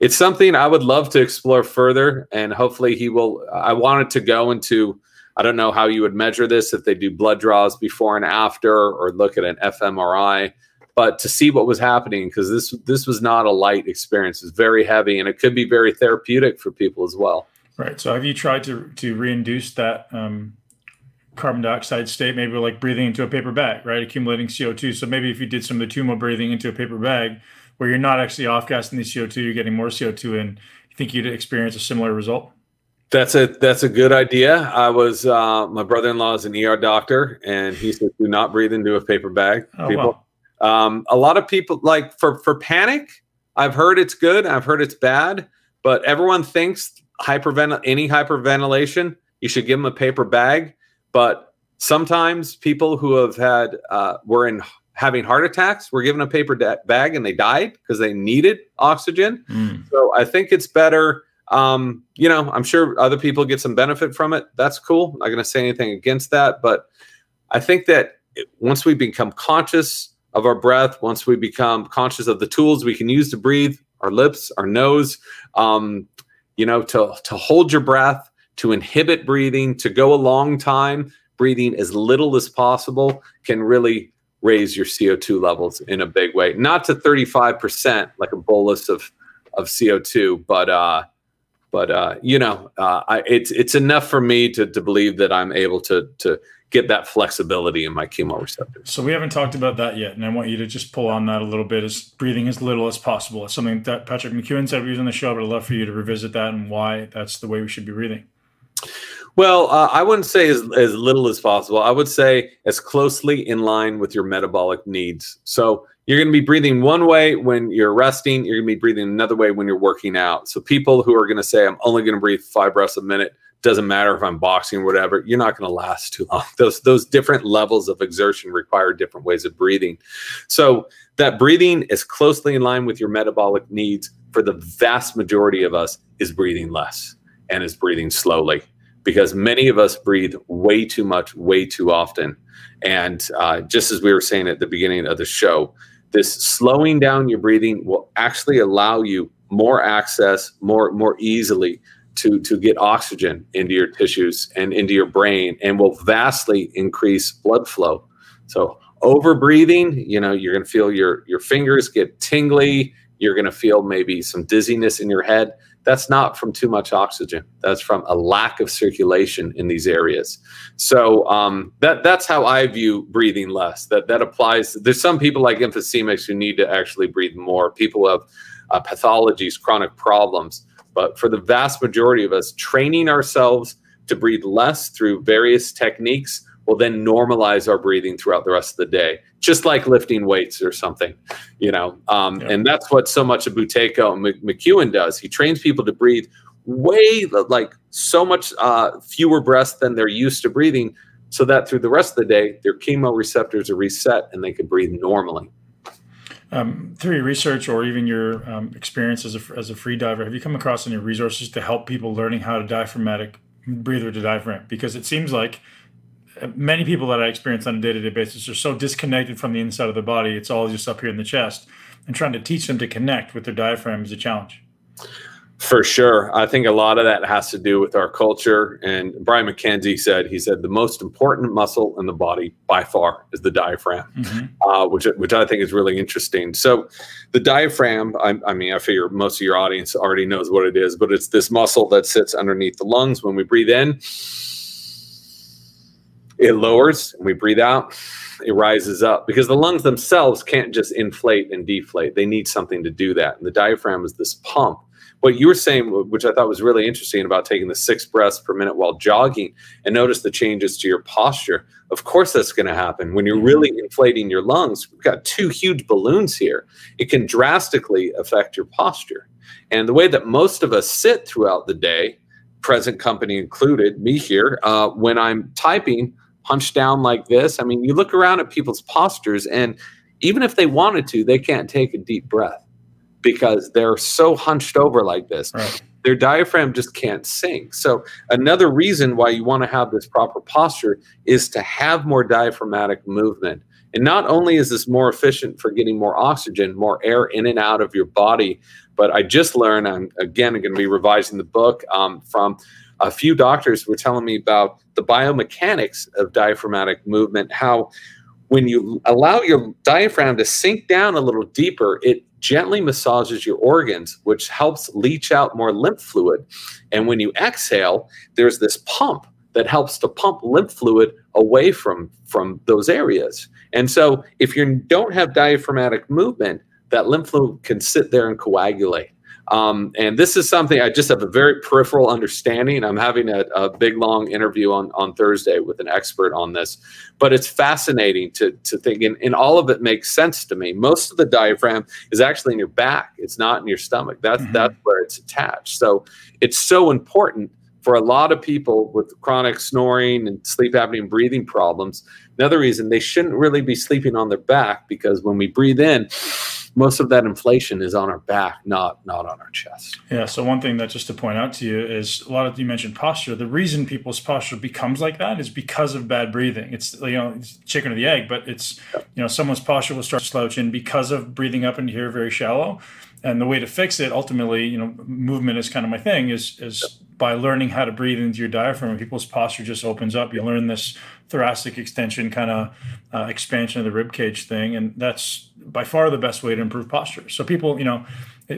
it's something I would love to explore further, and hopefully he will. I wanted to go into. I don't know how you would measure this if they do blood draws before and after, or look at an fMRI, but to see what was happening because this this was not a light experience. It's very heavy, and it could be very therapeutic for people as well.
Right. So, have you tried to to reinduce that um, carbon dioxide state? Maybe like breathing into a paper bag, right? Accumulating CO two. So maybe if you did some of the Tummo breathing into a paper bag where you're not actually off gassing the CO2, you're getting more CO2 in, you think you'd experience a similar result?
That's a that's a good idea. I was uh, my brother-in-law is an ER doctor, and he said, "Do not breathe into a paper bag." Oh, people, wow. um, a lot of people like for for panic. I've heard it's good. I've heard it's bad, but everyone thinks hyperventil any hyperventilation you should give them a paper bag. But sometimes people who have had uh, were in having heart attacks were given a paper da- bag and they died because they needed oxygen. Mm. So I think it's better. Um, you know, I'm sure other people get some benefit from it. That's cool. I'm not going to say anything against that, but I think that it, once we become conscious of our breath, once we become conscious of the tools we can use to breathe, our lips, our nose, um, you know, to to hold your breath, to inhibit breathing, to go a long time breathing as little as possible can really raise your CO2 levels in a big way. Not to 35%, like a bolus of, of CO2, but, uh, but uh, you know, uh, I, it's it's enough for me to, to believe that I'm able to to get that flexibility in my chemoreceptors.
So we haven't talked about that yet, and I want you to just pull on that a little bit. Is breathing as little as possible? It's something that Patrick McKeown said we was on the show, but I'd love for you to revisit that and why that's the way we should be breathing.
Well, uh, I wouldn't say as, as little as possible. I would say as closely in line with your metabolic needs. So you're going to be breathing one way when you're resting. You're going to be breathing another way when you're working out. So people who are going to say, I'm only going to breathe five breaths a minute, doesn't matter if I'm boxing or whatever, you're not going to last too long. Those, those different levels of exertion require different ways of breathing. So that breathing is closely in line with your metabolic needs for the vast majority of us is breathing less and is breathing slowly because many of us breathe way too much, way too often. And uh, just as we were saying at the beginning of the show, this slowing down your breathing will actually allow you more access, more more easily to to get oxygen into your tissues and into your brain, and will vastly increase blood flow. So over breathing, you know, you're going to feel your your fingers get tingly. You're going to feel maybe some dizziness in your head that's not from too much oxygen. That's from a lack of circulation in these areas. So um, that that's how I view breathing less. That that applies. There's some people like emphysemics who need to actually breathe more. People have uh, pathologies, chronic problems. But for the vast majority of us, training ourselves to breathe less through various techniques will then normalize our breathing throughout the rest of the day, just like lifting weights or something, you know. Um, yeah. And that's what so much of Buteyko and McKeown does. He trains people to breathe way like so much uh, fewer breaths than they're used to breathing, so that through the rest of the day, their chemoreceptors are reset and they can breathe normally.
Um, through your research or even your um, experience as a, as a free diver, have you come across any resources to help people learning how to diaphragmatic breathe or to diaphragm? Because it seems like many people that I experience on a day to day basis are so disconnected from the inside of the body. It's all just up here in the chest. And trying to teach them to connect with their diaphragm is a challenge.
For sure. I think a lot of that has to do with our culture. And Brian MacKenzie said, he said, the most important muscle in the body by far is the diaphragm, mm-hmm. uh, which, which I think is really interesting. So, the diaphragm, I, I, mean, I figure most of your audience already knows what it is, but it's this muscle that sits underneath the lungs. When we breathe in, it lowers, and we breathe out, it rises up because the lungs themselves can't just inflate and deflate. They need something to do that. And the diaphragm is this pump what you were saying, which I thought was really interesting about taking the six breaths per minute while jogging and notice the changes to your posture. Of course, that's going to happen when you're mm-hmm. really inflating your lungs. We've got two huge balloons here. It can drastically affect your posture. And the way that most of us sit throughout the day, present company included, me here, uh, when I'm typing, hunched down like this, I mean, you look around at people's postures, and even if they wanted to, they can't take a deep breath because they're so hunched over like this. Right. Their diaphragm just can't sink. So, another reason why you want to have this proper posture is to have more diaphragmatic movement. And not only is this more efficient for getting more oxygen, more air in and out of your body, but I just learned, I'm again going to be revising the book um, from a few doctors were telling me about the biomechanics of diaphragmatic movement, how when you allow your diaphragm to sink down a little deeper, it gently massages your organs, which helps leach out more lymph fluid. And when you exhale, there's this pump that helps to pump lymph fluid away from, from those areas. And so if you don't have diaphragmatic movement, that lymph fluid can sit there and coagulate. Um, and this is something I just have a very peripheral understanding. I'm having a, a, big, long interview on, on Thursday with an expert on this, but it's fascinating to, to think, and, and all of it makes sense to me. Most of the diaphragm is actually in your back, it's not in your stomach. That's, mm-hmm. that's where it's attached. So it's so important for a lot of people with chronic snoring and sleep apnea and breathing problems. Another reason they shouldn't really be sleeping on their back because when we breathe in, most of that inflation is on our back, not not on our chest.
Yeah. So one thing that just to point out to you is a lot of you mentioned posture. The reason people's posture becomes like that is because of bad breathing. It's you know it's chicken or the egg, but it's you know someone's posture will start slouching because of breathing up into here very shallow. And the way to fix it, ultimately, you know, movement is kind of my thing. Is is by learning how to breathe into your diaphragm, people's posture just opens up. You learn this thoracic extension kind of uh, expansion of the rib cage thing, and that's by far the best way to improve posture. So people, you know,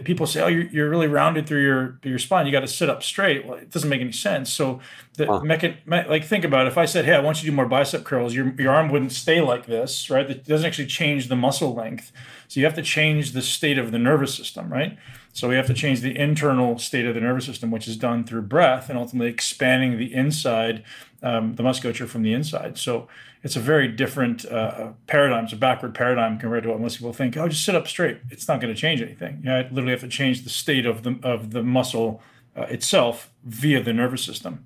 people say, "Oh, you're, you're really rounded through your your spine. You got to sit up straight." Well, it doesn't make any sense. So, the huh. mecha- me- like think about it. If I said, "Hey, I want you to do more bicep curls," your your arm wouldn't stay like this, right? It doesn't actually change the muscle length. So you have to change the state of the nervous system, right? So we have to change the internal state of the nervous system, which is done through breath and ultimately expanding the inside, um, the musculature from the inside. So it's a very different uh, paradigm. It's a backward paradigm compared to what most people think. Oh, just sit up straight. It's not going to change anything. You know, I literally have to change the state of the of the muscle uh, itself via the nervous system.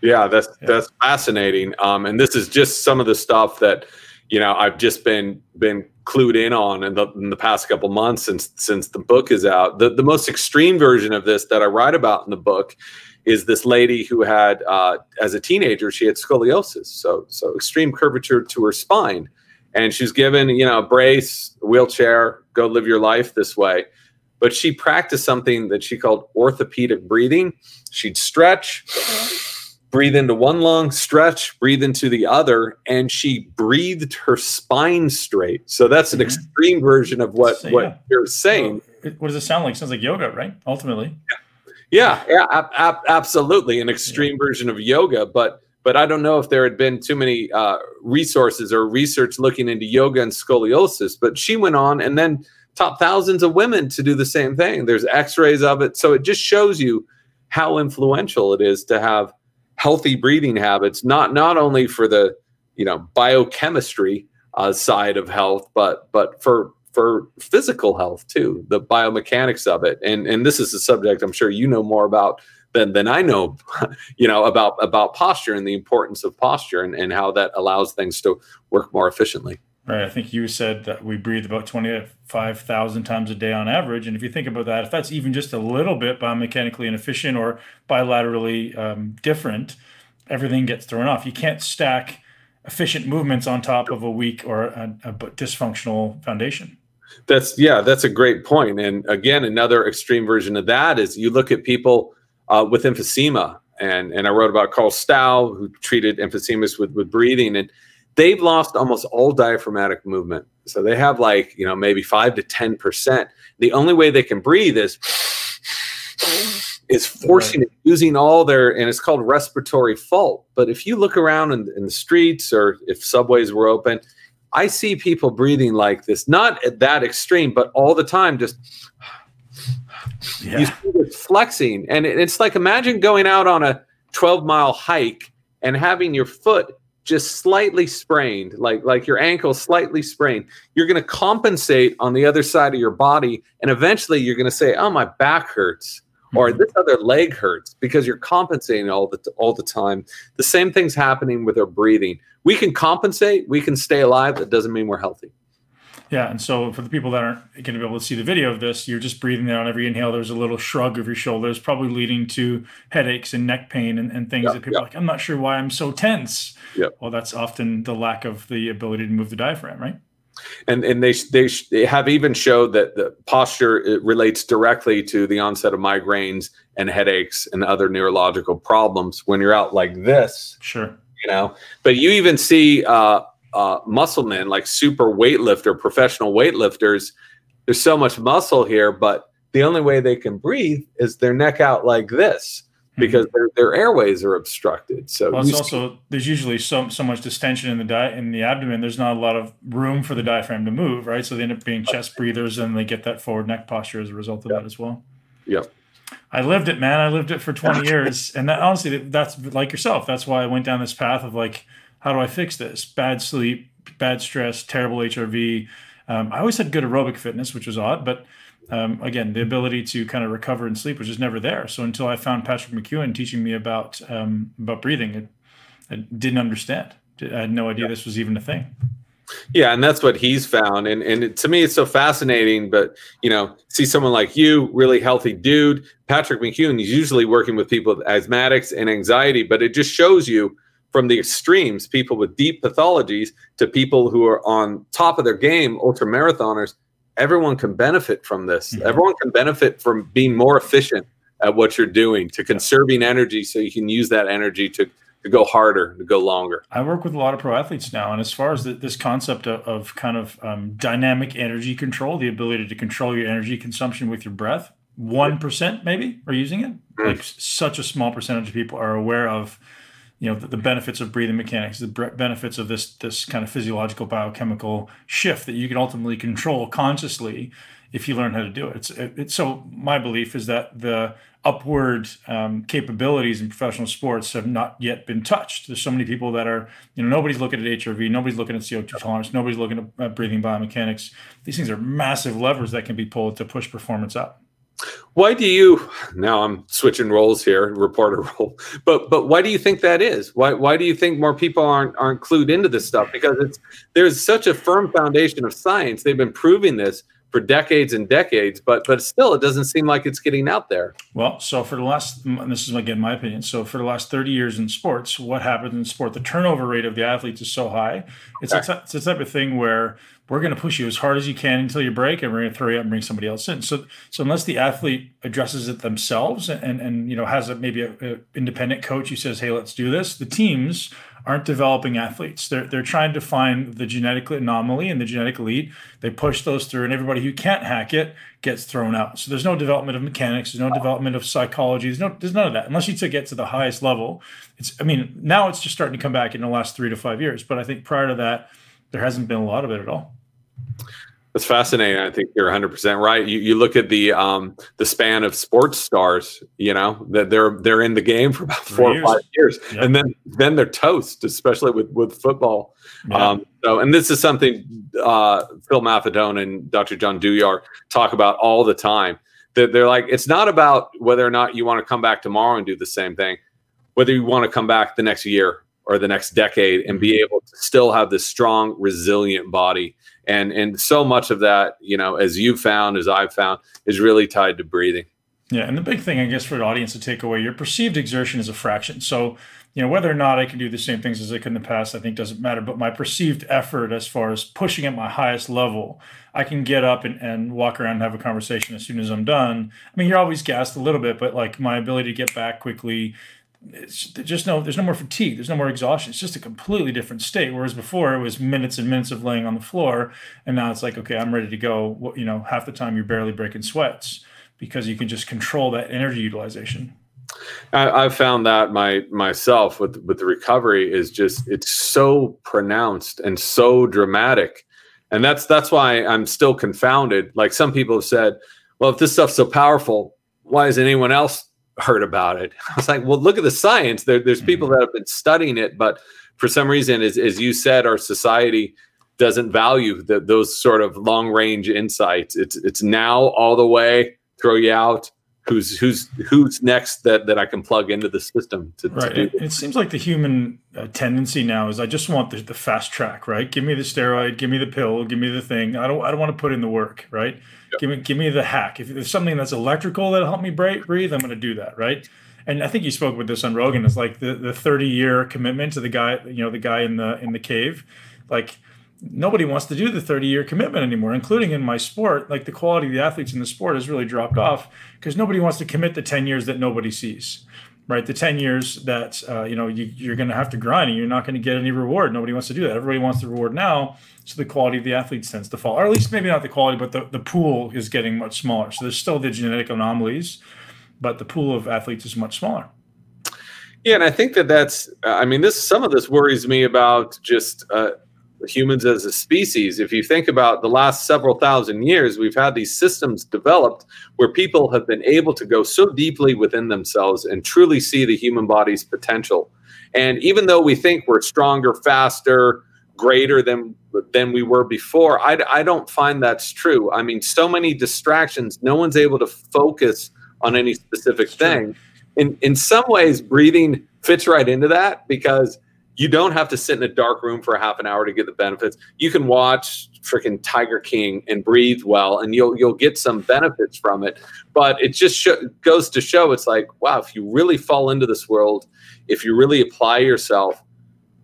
Yeah, that's yeah. that's fascinating. Um, and this is just some of the stuff that you know I've just been been clued in on in the, in the past couple months since since the book is out. The the most extreme version of this that I write about in the book is this lady who had uh, as a teenager she had scoliosis, so so extreme curvature to her spine, and she's given you know a brace, a wheelchair, go live your life this way. But she practiced something that she called orthopedic breathing. She'd stretch breathe into one lung, stretch, breathe into the other, and she breathed her spine straight. So that's an mm-hmm. extreme version of what so, what yeah. you're saying.
What does it sound like? It sounds like yoga, right? Ultimately.
Yeah, yeah, yeah ab- ab- absolutely, an extreme version of yoga, but but I don't know if there had been too many uh, resources or research looking into yoga and scoliosis. But she went on and then taught thousands of women to do the same thing. There's X-rays of it, so it just shows you how influential it is to have healthy breathing habits, not not only for the you know biochemistry uh, side of health, but but for for physical health too, the biomechanics of it. And and this is a subject I'm sure you know more about than than I know, you know, about about posture and the importance of posture and, and how that allows things to work more efficiently.
Right. I think you said that we breathe about 25,000 times a day on average. And if you think about that, if that's even just a little bit biomechanically inefficient or bilaterally um, different, everything gets thrown off. You can't stack efficient movements on top of a weak or a, a dysfunctional foundation.
That's yeah, that's a great point. And again, another extreme version of that is you look at people uh, with emphysema, and and I wrote about Carl Stough who treated emphysemas with with breathing, and they've lost almost all diaphragmatic movement. So they have like you know maybe five to ten percent. The only way they can breathe is is forcing right. it, using all their, and it's called respiratory fault. But if you look around in, in the streets or if subways were open, I see people breathing like this, not at that extreme, but all the time, just yeah. you see flexing. And it's like imagine going out on a 12 mile hike and having your foot just slightly sprained, like like your ankle slightly sprained, you're going to compensate on the other side of your body, and eventually you're going to say, "Oh, my back hurts." Or this other leg hurts because you're compensating all the all the time. The same thing's happening with our breathing. We can compensate, we can stay alive. That doesn't mean we're healthy.
Yeah, and so for the people that aren't going to be able to see the video of this, you're just breathing on every inhale. There's a little shrug of your shoulders, probably leading to headaches and neck pain and, and things yep, that people yep. are like, I'm not sure why I'm so tense.
Yep.
Well, that's often the lack of the ability to move the diaphragm, right?
And and they they, they have even showed that the posture relates directly to the onset of migraines and headaches and other neurological problems when you're out like this.
Sure,
you know. But you even see uh, uh, muscle men like super weightlifter, professional weightlifters. There's so much muscle here, but the only way they can breathe is their neck out like this because mm-hmm. their, their airways are obstructed. So
well, it's also there's usually so so much distension in the di- in the abdomen. There's not a lot of room for the diaphragm to move, right? So they end up being chest breathers, and they get that forward neck posture as a result of that as well.
Yep.
I lived it, man. I lived it for 20 years, and that, honestly, that's like yourself. That's why I went down this path of like, how do I fix this? Bad sleep, bad stress, terrible HRV. Um, I always had good aerobic fitness, which was odd, but um, again, the ability to kind of recover and sleep was just never there. So until I found Patrick McKeown teaching me about um, about breathing, it, I didn't understand. I had no idea this was even a thing.
Yeah, and that's what he's found, and and to me, it's so fascinating. But you know, see someone like you, really healthy dude, Patrick McKeown. He's usually working with people with asthmatics and anxiety, but it just shows you from the extremes, people with deep pathologies, to people who are on top of their game, ultra marathoners everyone can benefit from this. Mm-hmm. Everyone can benefit from being more efficient at what you're doing, to conserving energy so you can use that energy to, to go harder, to go longer.
I work with a lot of pro athletes now. And as far as the, this concept of, of kind of um, dynamic energy control, the ability to control your energy consumption with your breath, 1% maybe are using it. Mm-hmm. Like such a small percentage of people are aware of you know the, the, benefits of breathing mechanics the benefits of this this kind of physiological biochemical shift that you can ultimately control consciously if you learn how to do it. It's it, so my belief is that the upward um, capabilities in professional sports have not yet been touched. There's so many people that are you know nobody's looking at hrv nobody's looking at co2 tolerance nobody's looking at uh, breathing biomechanics. These things are massive levers that can be pulled to push performance up
why do you now I'm switching roles here, reporter role. But but why do you think that is? Why why do you think more people aren't aren't clued into this stuff? Because it's there's such a firm foundation of science. They've been proving this for decades and decades, but but still, it doesn't seem like it's getting out there.
Well, so for the last, this is again my opinion. So for the last thirty years in sports, what happens in sport? The turnover rate of the athletes is so high. It's okay. a, it's a type of thing where we're going to push you as hard as you can until you break, and we're going to throw you up and bring somebody else in. So, so unless the athlete addresses it themselves and and you know has a, maybe an independent coach who says, "Hey, let's do this," the teams aren't developing athletes. They're they're trying to find the genetic anomaly and the genetic elite. They push those through, and everybody who can't hack it gets thrown out. So there's no development of mechanics. There's no development of psychology. There's no there's none of that unless you to get to the highest level. It's I mean now it's just starting to come back in the last three to five years, but I think prior to that there hasn't been a lot of it at all.
That's fascinating. I think you're 100 percent right. You, you look at the um, the span of sports stars. You know that they're they're in the game for about four or five years, yep. and then then they're toast, especially with with football. Yeah. Um, so, and this is something uh, Phil Maffetone and Dr. John Douillard talk about all the time. That they're like, it's not about whether or not you want to come back tomorrow and do the same thing, whether you want to come back the next year or the next decade and be mm-hmm. able to still have this strong, resilient body. And and so much of that, you know, as you found, as I've found, is really tied to breathing.
Yeah, and the big thing, I guess, for the audience to take away, your perceived exertion is a fraction. So you know, whether or not I can do the same things as I could in the past, I think doesn't matter. But my perceived effort as far as pushing at my highest level, I can get up and, and walk around and have a conversation as soon as I'm done. I mean, you're always gassed a little bit, but like my ability to get back quickly, it's just no there's no more fatigue. There's no more exhaustion. It's just a completely different state. Whereas before it was minutes and minutes of laying on the floor and now it's like okay i'm ready to go you know half the time you're barely breaking sweats because you can just control that energy utilization.
I, have found that my myself with with the recovery is just it's so pronounced and so dramatic, and that's that's why I'm still confounded. Like some people have said, well, if this stuff's so powerful, why isn't anyone else heard about it? I was like, well, look at the science. There, there's people mm-hmm. that have been studying it, but for some reason, as as you said, our society doesn't value the, those sort of long range insights. It's it's now all the way, throw you out who's who's who's next that that I can plug into the system to,
right. To it, it, seems like the human uh, tendency now is I just want the, the fast track, right? Give me the steroid, give me the pill, give me the thing. I don't I don't want to put in the work, right? Yep. Give me give me the hack. If there's something that's electrical that'll help me breathe, I'm going to do that, right? And I think you spoke with this on Rogan. It's like the the 30 year commitment to the guy, you know, the guy in the in the cave, like nobody wants to do the 30 year commitment anymore, including in my sport. Like the quality of the athletes in the sport has really dropped off because nobody wants to commit the 10 years that nobody sees, right? The 10 years that, uh, you know, you, are going to have to grind and you're not going to get any reward. Nobody wants to do that. Everybody wants the reward now. So the quality of the athletes tends to fall, or at least maybe not the quality, but the, the pool is getting much smaller. So there's still the genetic anomalies, but the pool of athletes is much smaller.
Yeah, and I think that that's. I mean, this some of this worries me about just uh, humans as a species. If you think about the last several thousand years, we've had these systems developed where people have been able to go so deeply within themselves and truly see the human body's potential. And even though we think we're stronger, faster, greater than than we were before, I, I don't find that's true. I mean, so many distractions, no one's able to focus on any specific thing. In in some ways, breathing fits right into that because you don't have to sit in a dark room for a half an hour to get the benefits. You can watch freaking Tiger King and breathe well, and you'll you'll get some benefits from it. But it just sh- goes to show it's like wow, if you really fall into this world, if you really apply yourself,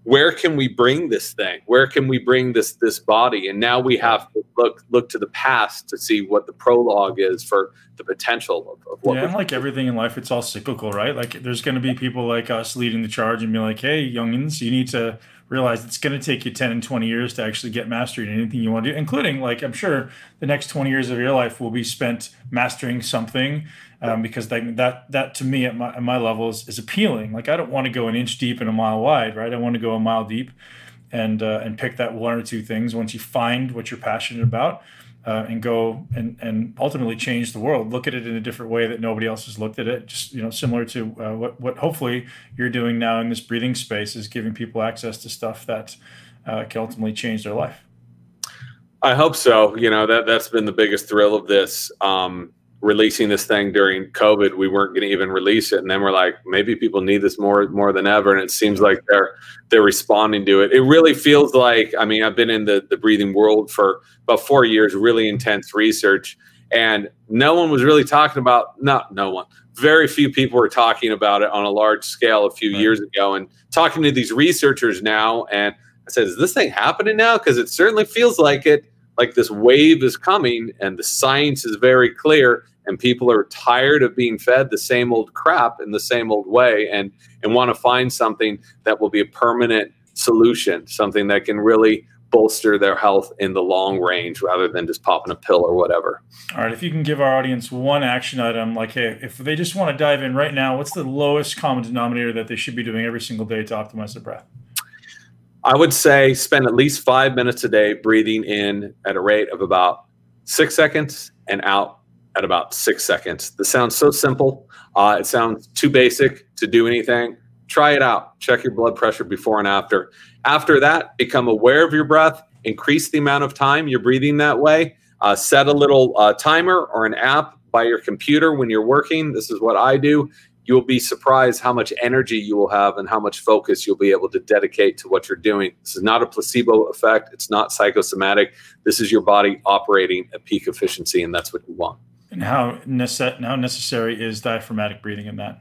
where can we bring this thing? Where can we bring this this body? And now we have to look look to the past to see what the prologue is for the potential of, of what.
Yeah, and like everything in life, it's all cyclical, right? Like there's going to be people like us leading the charge and be like, "Hey, youngins, you need to." Realize it's going to take you 10 and 20 years to actually get mastery in anything you want to do including like i'm sure the next 20 years of your life will be spent mastering something um, because that, that that to me at my, at my level is, is appealing. Like i don't want to go an inch deep and a mile wide right? I want to go a mile deep and uh, and pick that one or two things once you find what you're passionate about uh, and go and, and ultimately change the world. Look at it in a different way that nobody else has looked at it. Just you know, similar to uh, what what hopefully you're doing now in this breathing space is giving people access to stuff that uh, can ultimately change their life.
I hope so. You know that that's been the biggest thrill of this. Um, releasing this thing during COVID, we weren't going to even release it, and then we're like, maybe people need this more more than ever, and it seems like they're they're responding to it. It really feels like, I mean, I've been in the the breathing world for about four years, really intense research, and no one was really talking about not no one. Very few people were talking about it on a large scale a few right. years ago, and talking to these researchers now, and I said, is this thing happening now? Because it certainly feels like it like this wave is coming and the science is very clear and people are tired of being fed the same old crap in the same old way and and want to find something that will be a permanent solution something that can really bolster their health in the long range rather than just popping a pill or whatever.
All right if you can give our audience one action item like hey if they just want to dive in right now what's the lowest common denominator that they should be doing every single day to optimize their breath
I would say spend at least five minutes a day breathing in at a rate of about six seconds and out at about six seconds. This sounds so simple. Uh, it sounds too basic to do anything. Try it out. Check your blood pressure before and after. After that, become aware of your breath. Increase the amount of time you're breathing that way. Uh, set a little uh, timer or an app by your computer when you're working. This is what I do you will be surprised how much energy you will have and how much focus you'll be able to dedicate to what you're doing. This is not a placebo effect. It's not psychosomatic. This is your body operating at peak efficiency, and that's what you want.
And how, nece- how necessary is diaphragmatic breathing in that?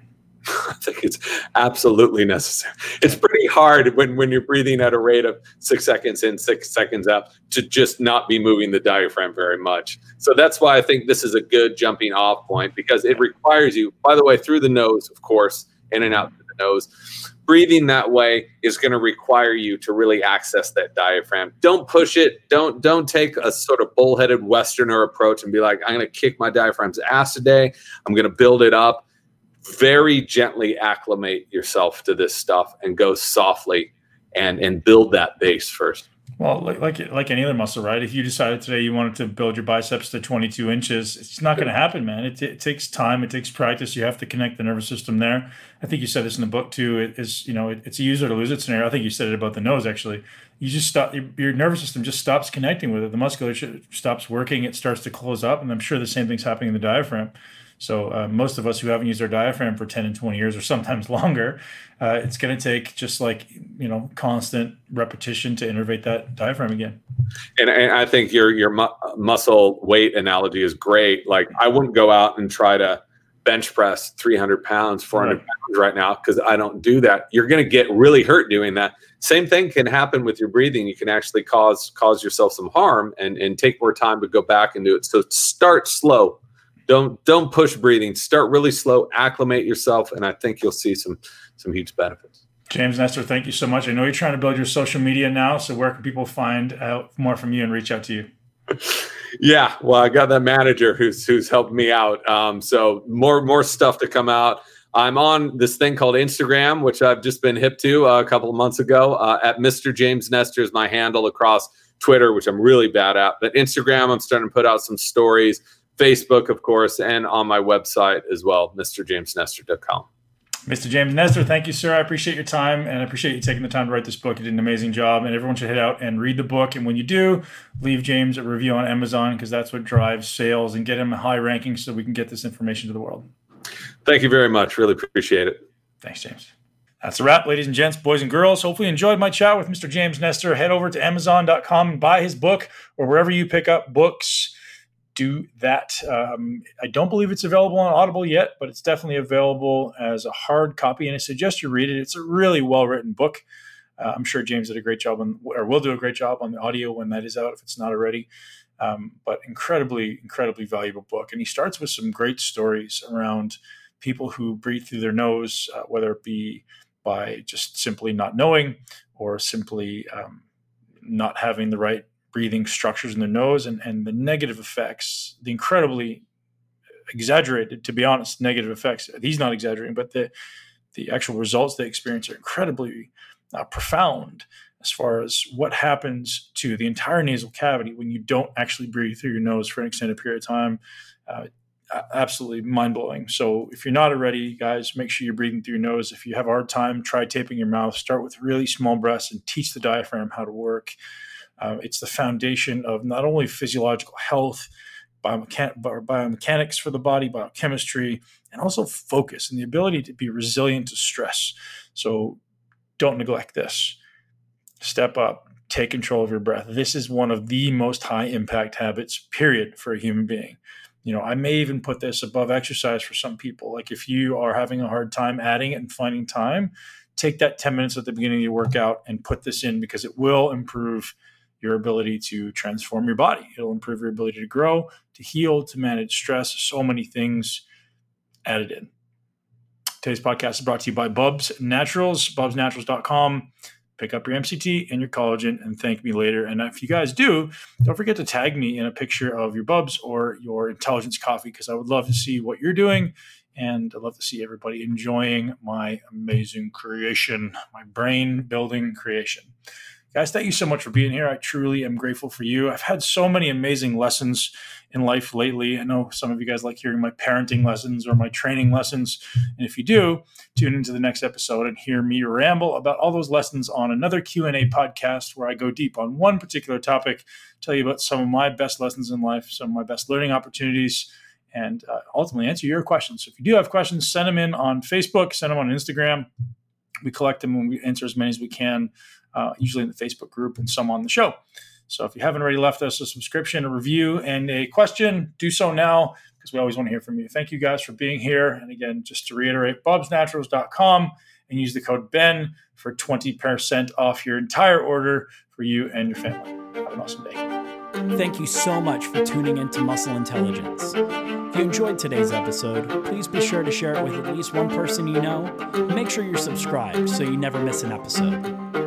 I think it's absolutely necessary. It's pretty hard when, when you're breathing at a rate of six seconds in, six seconds out, to just not be moving the diaphragm very much. So that's why I think this is a good jumping off point because it requires you, by the way, through the nose, of course, in and out through the nose. Breathing that way is going to require you to really access that diaphragm. Don't push it. Don't don't take a sort of bullheaded Westerner approach and be like, I'm going to kick my diaphragm's ass today. I'm going to build it up very gently acclimate yourself to this stuff and go softly and and build that base first.
Well, like, like like any other muscle, right? If you decided today you wanted to build your biceps to 22 inches, it's not going to happen, man. It, it, takes time. It takes practice. You have to connect the nervous system there. I think you said this in the book too. It is, you know, it, it's a user to lose it scenario. I think you said it about the nose actually. You just stop. Your, your nervous system just stops connecting with it. The musculature stops working. It starts to close up, and I'm sure the same thing's happening in the diaphragm. So uh, most of us who haven't used our diaphragm for 10 and 20 years or sometimes longer, uh, it's going to take just like, you know, constant repetition to innervate that diaphragm again.
And, and I think your, your mu- muscle weight analogy is great. Like I wouldn't go out and try to bench press 300 pounds, 400 right. pounds right now, because I don't do that. You're going to get really hurt doing that. Same thing can happen with your breathing. You can actually cause, cause yourself some harm and, and take more time to go back and do it. So start slow don't don't push breathing. Start really slow, acclimate yourself, and I think you'll see some some huge benefits.
James Nestor, thank you so much. I know you're trying to build your social media now, so where can people find out more from you and reach out to you?
yeah, well, I got that manager who's who's helped me out. Um, so more more stuff to come out. I'm on this thing called Instagram, which I've just been hip to uh, a couple of months ago. Uh, at Mr. James Nestor is my handle across Twitter, which I'm really bad at. But Instagram, I'm starting to put out some stories. Facebook, of course, and on my website as well, mrjamesnestor.com.
Mr. James Nestor, thank you, sir. I appreciate your time and I appreciate you taking the time to write this book. You did an amazing job, and everyone should head out and read the book. And when you do, leave James a review on Amazon because that's what drives sales and get him a high ranking so we can get this information to the world.
Thank you very much. Really appreciate it.
Thanks, James. That's a wrap, ladies and gents, boys and girls. Hopefully, you enjoyed my chat with Mr. James Nestor. Head over to Amazon.com and buy his book or wherever you pick up books do that. Um, I don't believe it's available on Audible yet, but it's definitely available as a hard copy, and I suggest you read it. It's a really well written book. Uh, I'm sure James did a great job on, or will do a great job on the audio when that is out, if it's not already. Um, but incredibly, incredibly valuable book. And he starts with some great stories around people who breathe through their nose, uh, whether it be by just simply not knowing or simply um, not having the right breathing structures in their nose and, and the negative effects, the incredibly exaggerated, to be honest, negative effects. He's not exaggerating, but the the actual results they experience are incredibly uh, profound as far as what happens to the entire nasal cavity when you don't actually breathe through your nose for an extended period of time. Uh, absolutely mind blowing. So if you're not already, guys, make sure you're breathing through your nose. If you have a hard time, try taping your mouth. Start with really small breaths and teach the diaphragm how to work. Uh, it's the foundation of not only physiological health, biomechan- biomechanics for the body, biochemistry, and also focus and the ability to be resilient to stress. So don't neglect this. Step up, take control of your breath. This is one of the most high impact habits, period, for a human being. You know, I may even put this above exercise for some people. Like if you are having a hard time adding it and finding time, take that 10 minutes at the beginning of your workout and put this in because it will improve your ability to transform your body. It'll improve your ability to grow, to heal, to manage stress. So many things added in. Today's podcast is brought to you by Bubs Naturals, bubsnaturals.com. Pick up your MCT and your collagen and thank me later. And if you guys do, don't forget to tag me in a picture of your Bubs or your intelligence coffee because I would love to see what you're doing. And I'd love to see everybody enjoying my amazing creation, my brain building creation. Guys, thank you so much for being here. I truly am grateful for you. I've had so many amazing lessons in life lately. I know some of you guys like hearing my parenting lessons or my training lessons. And if you do, tune into the next episode and hear me ramble about all those lessons on another Q&A podcast where I go deep on one particular topic, tell you about some of my best lessons in life, some of my best learning opportunities, and uh, ultimately answer your questions. So if you do have questions, send them in on Facebook, send them on Instagram. We collect them and we answer as many as we can uh, usually in the Facebook group and some on the show. So if you haven't already left us a subscription, a review, and a question, do so now because we always want to hear from you. Thank you guys for being here. And again, just to reiterate, bubsnaturals.com and use the code BEN for 20% off your entire order for you and your family. Have an awesome day.
Thank you so much for tuning in to Muscle Intelligence. If you enjoyed today's episode, please be sure to share it with at least one person you know. Make sure you're subscribed so you never miss an episode.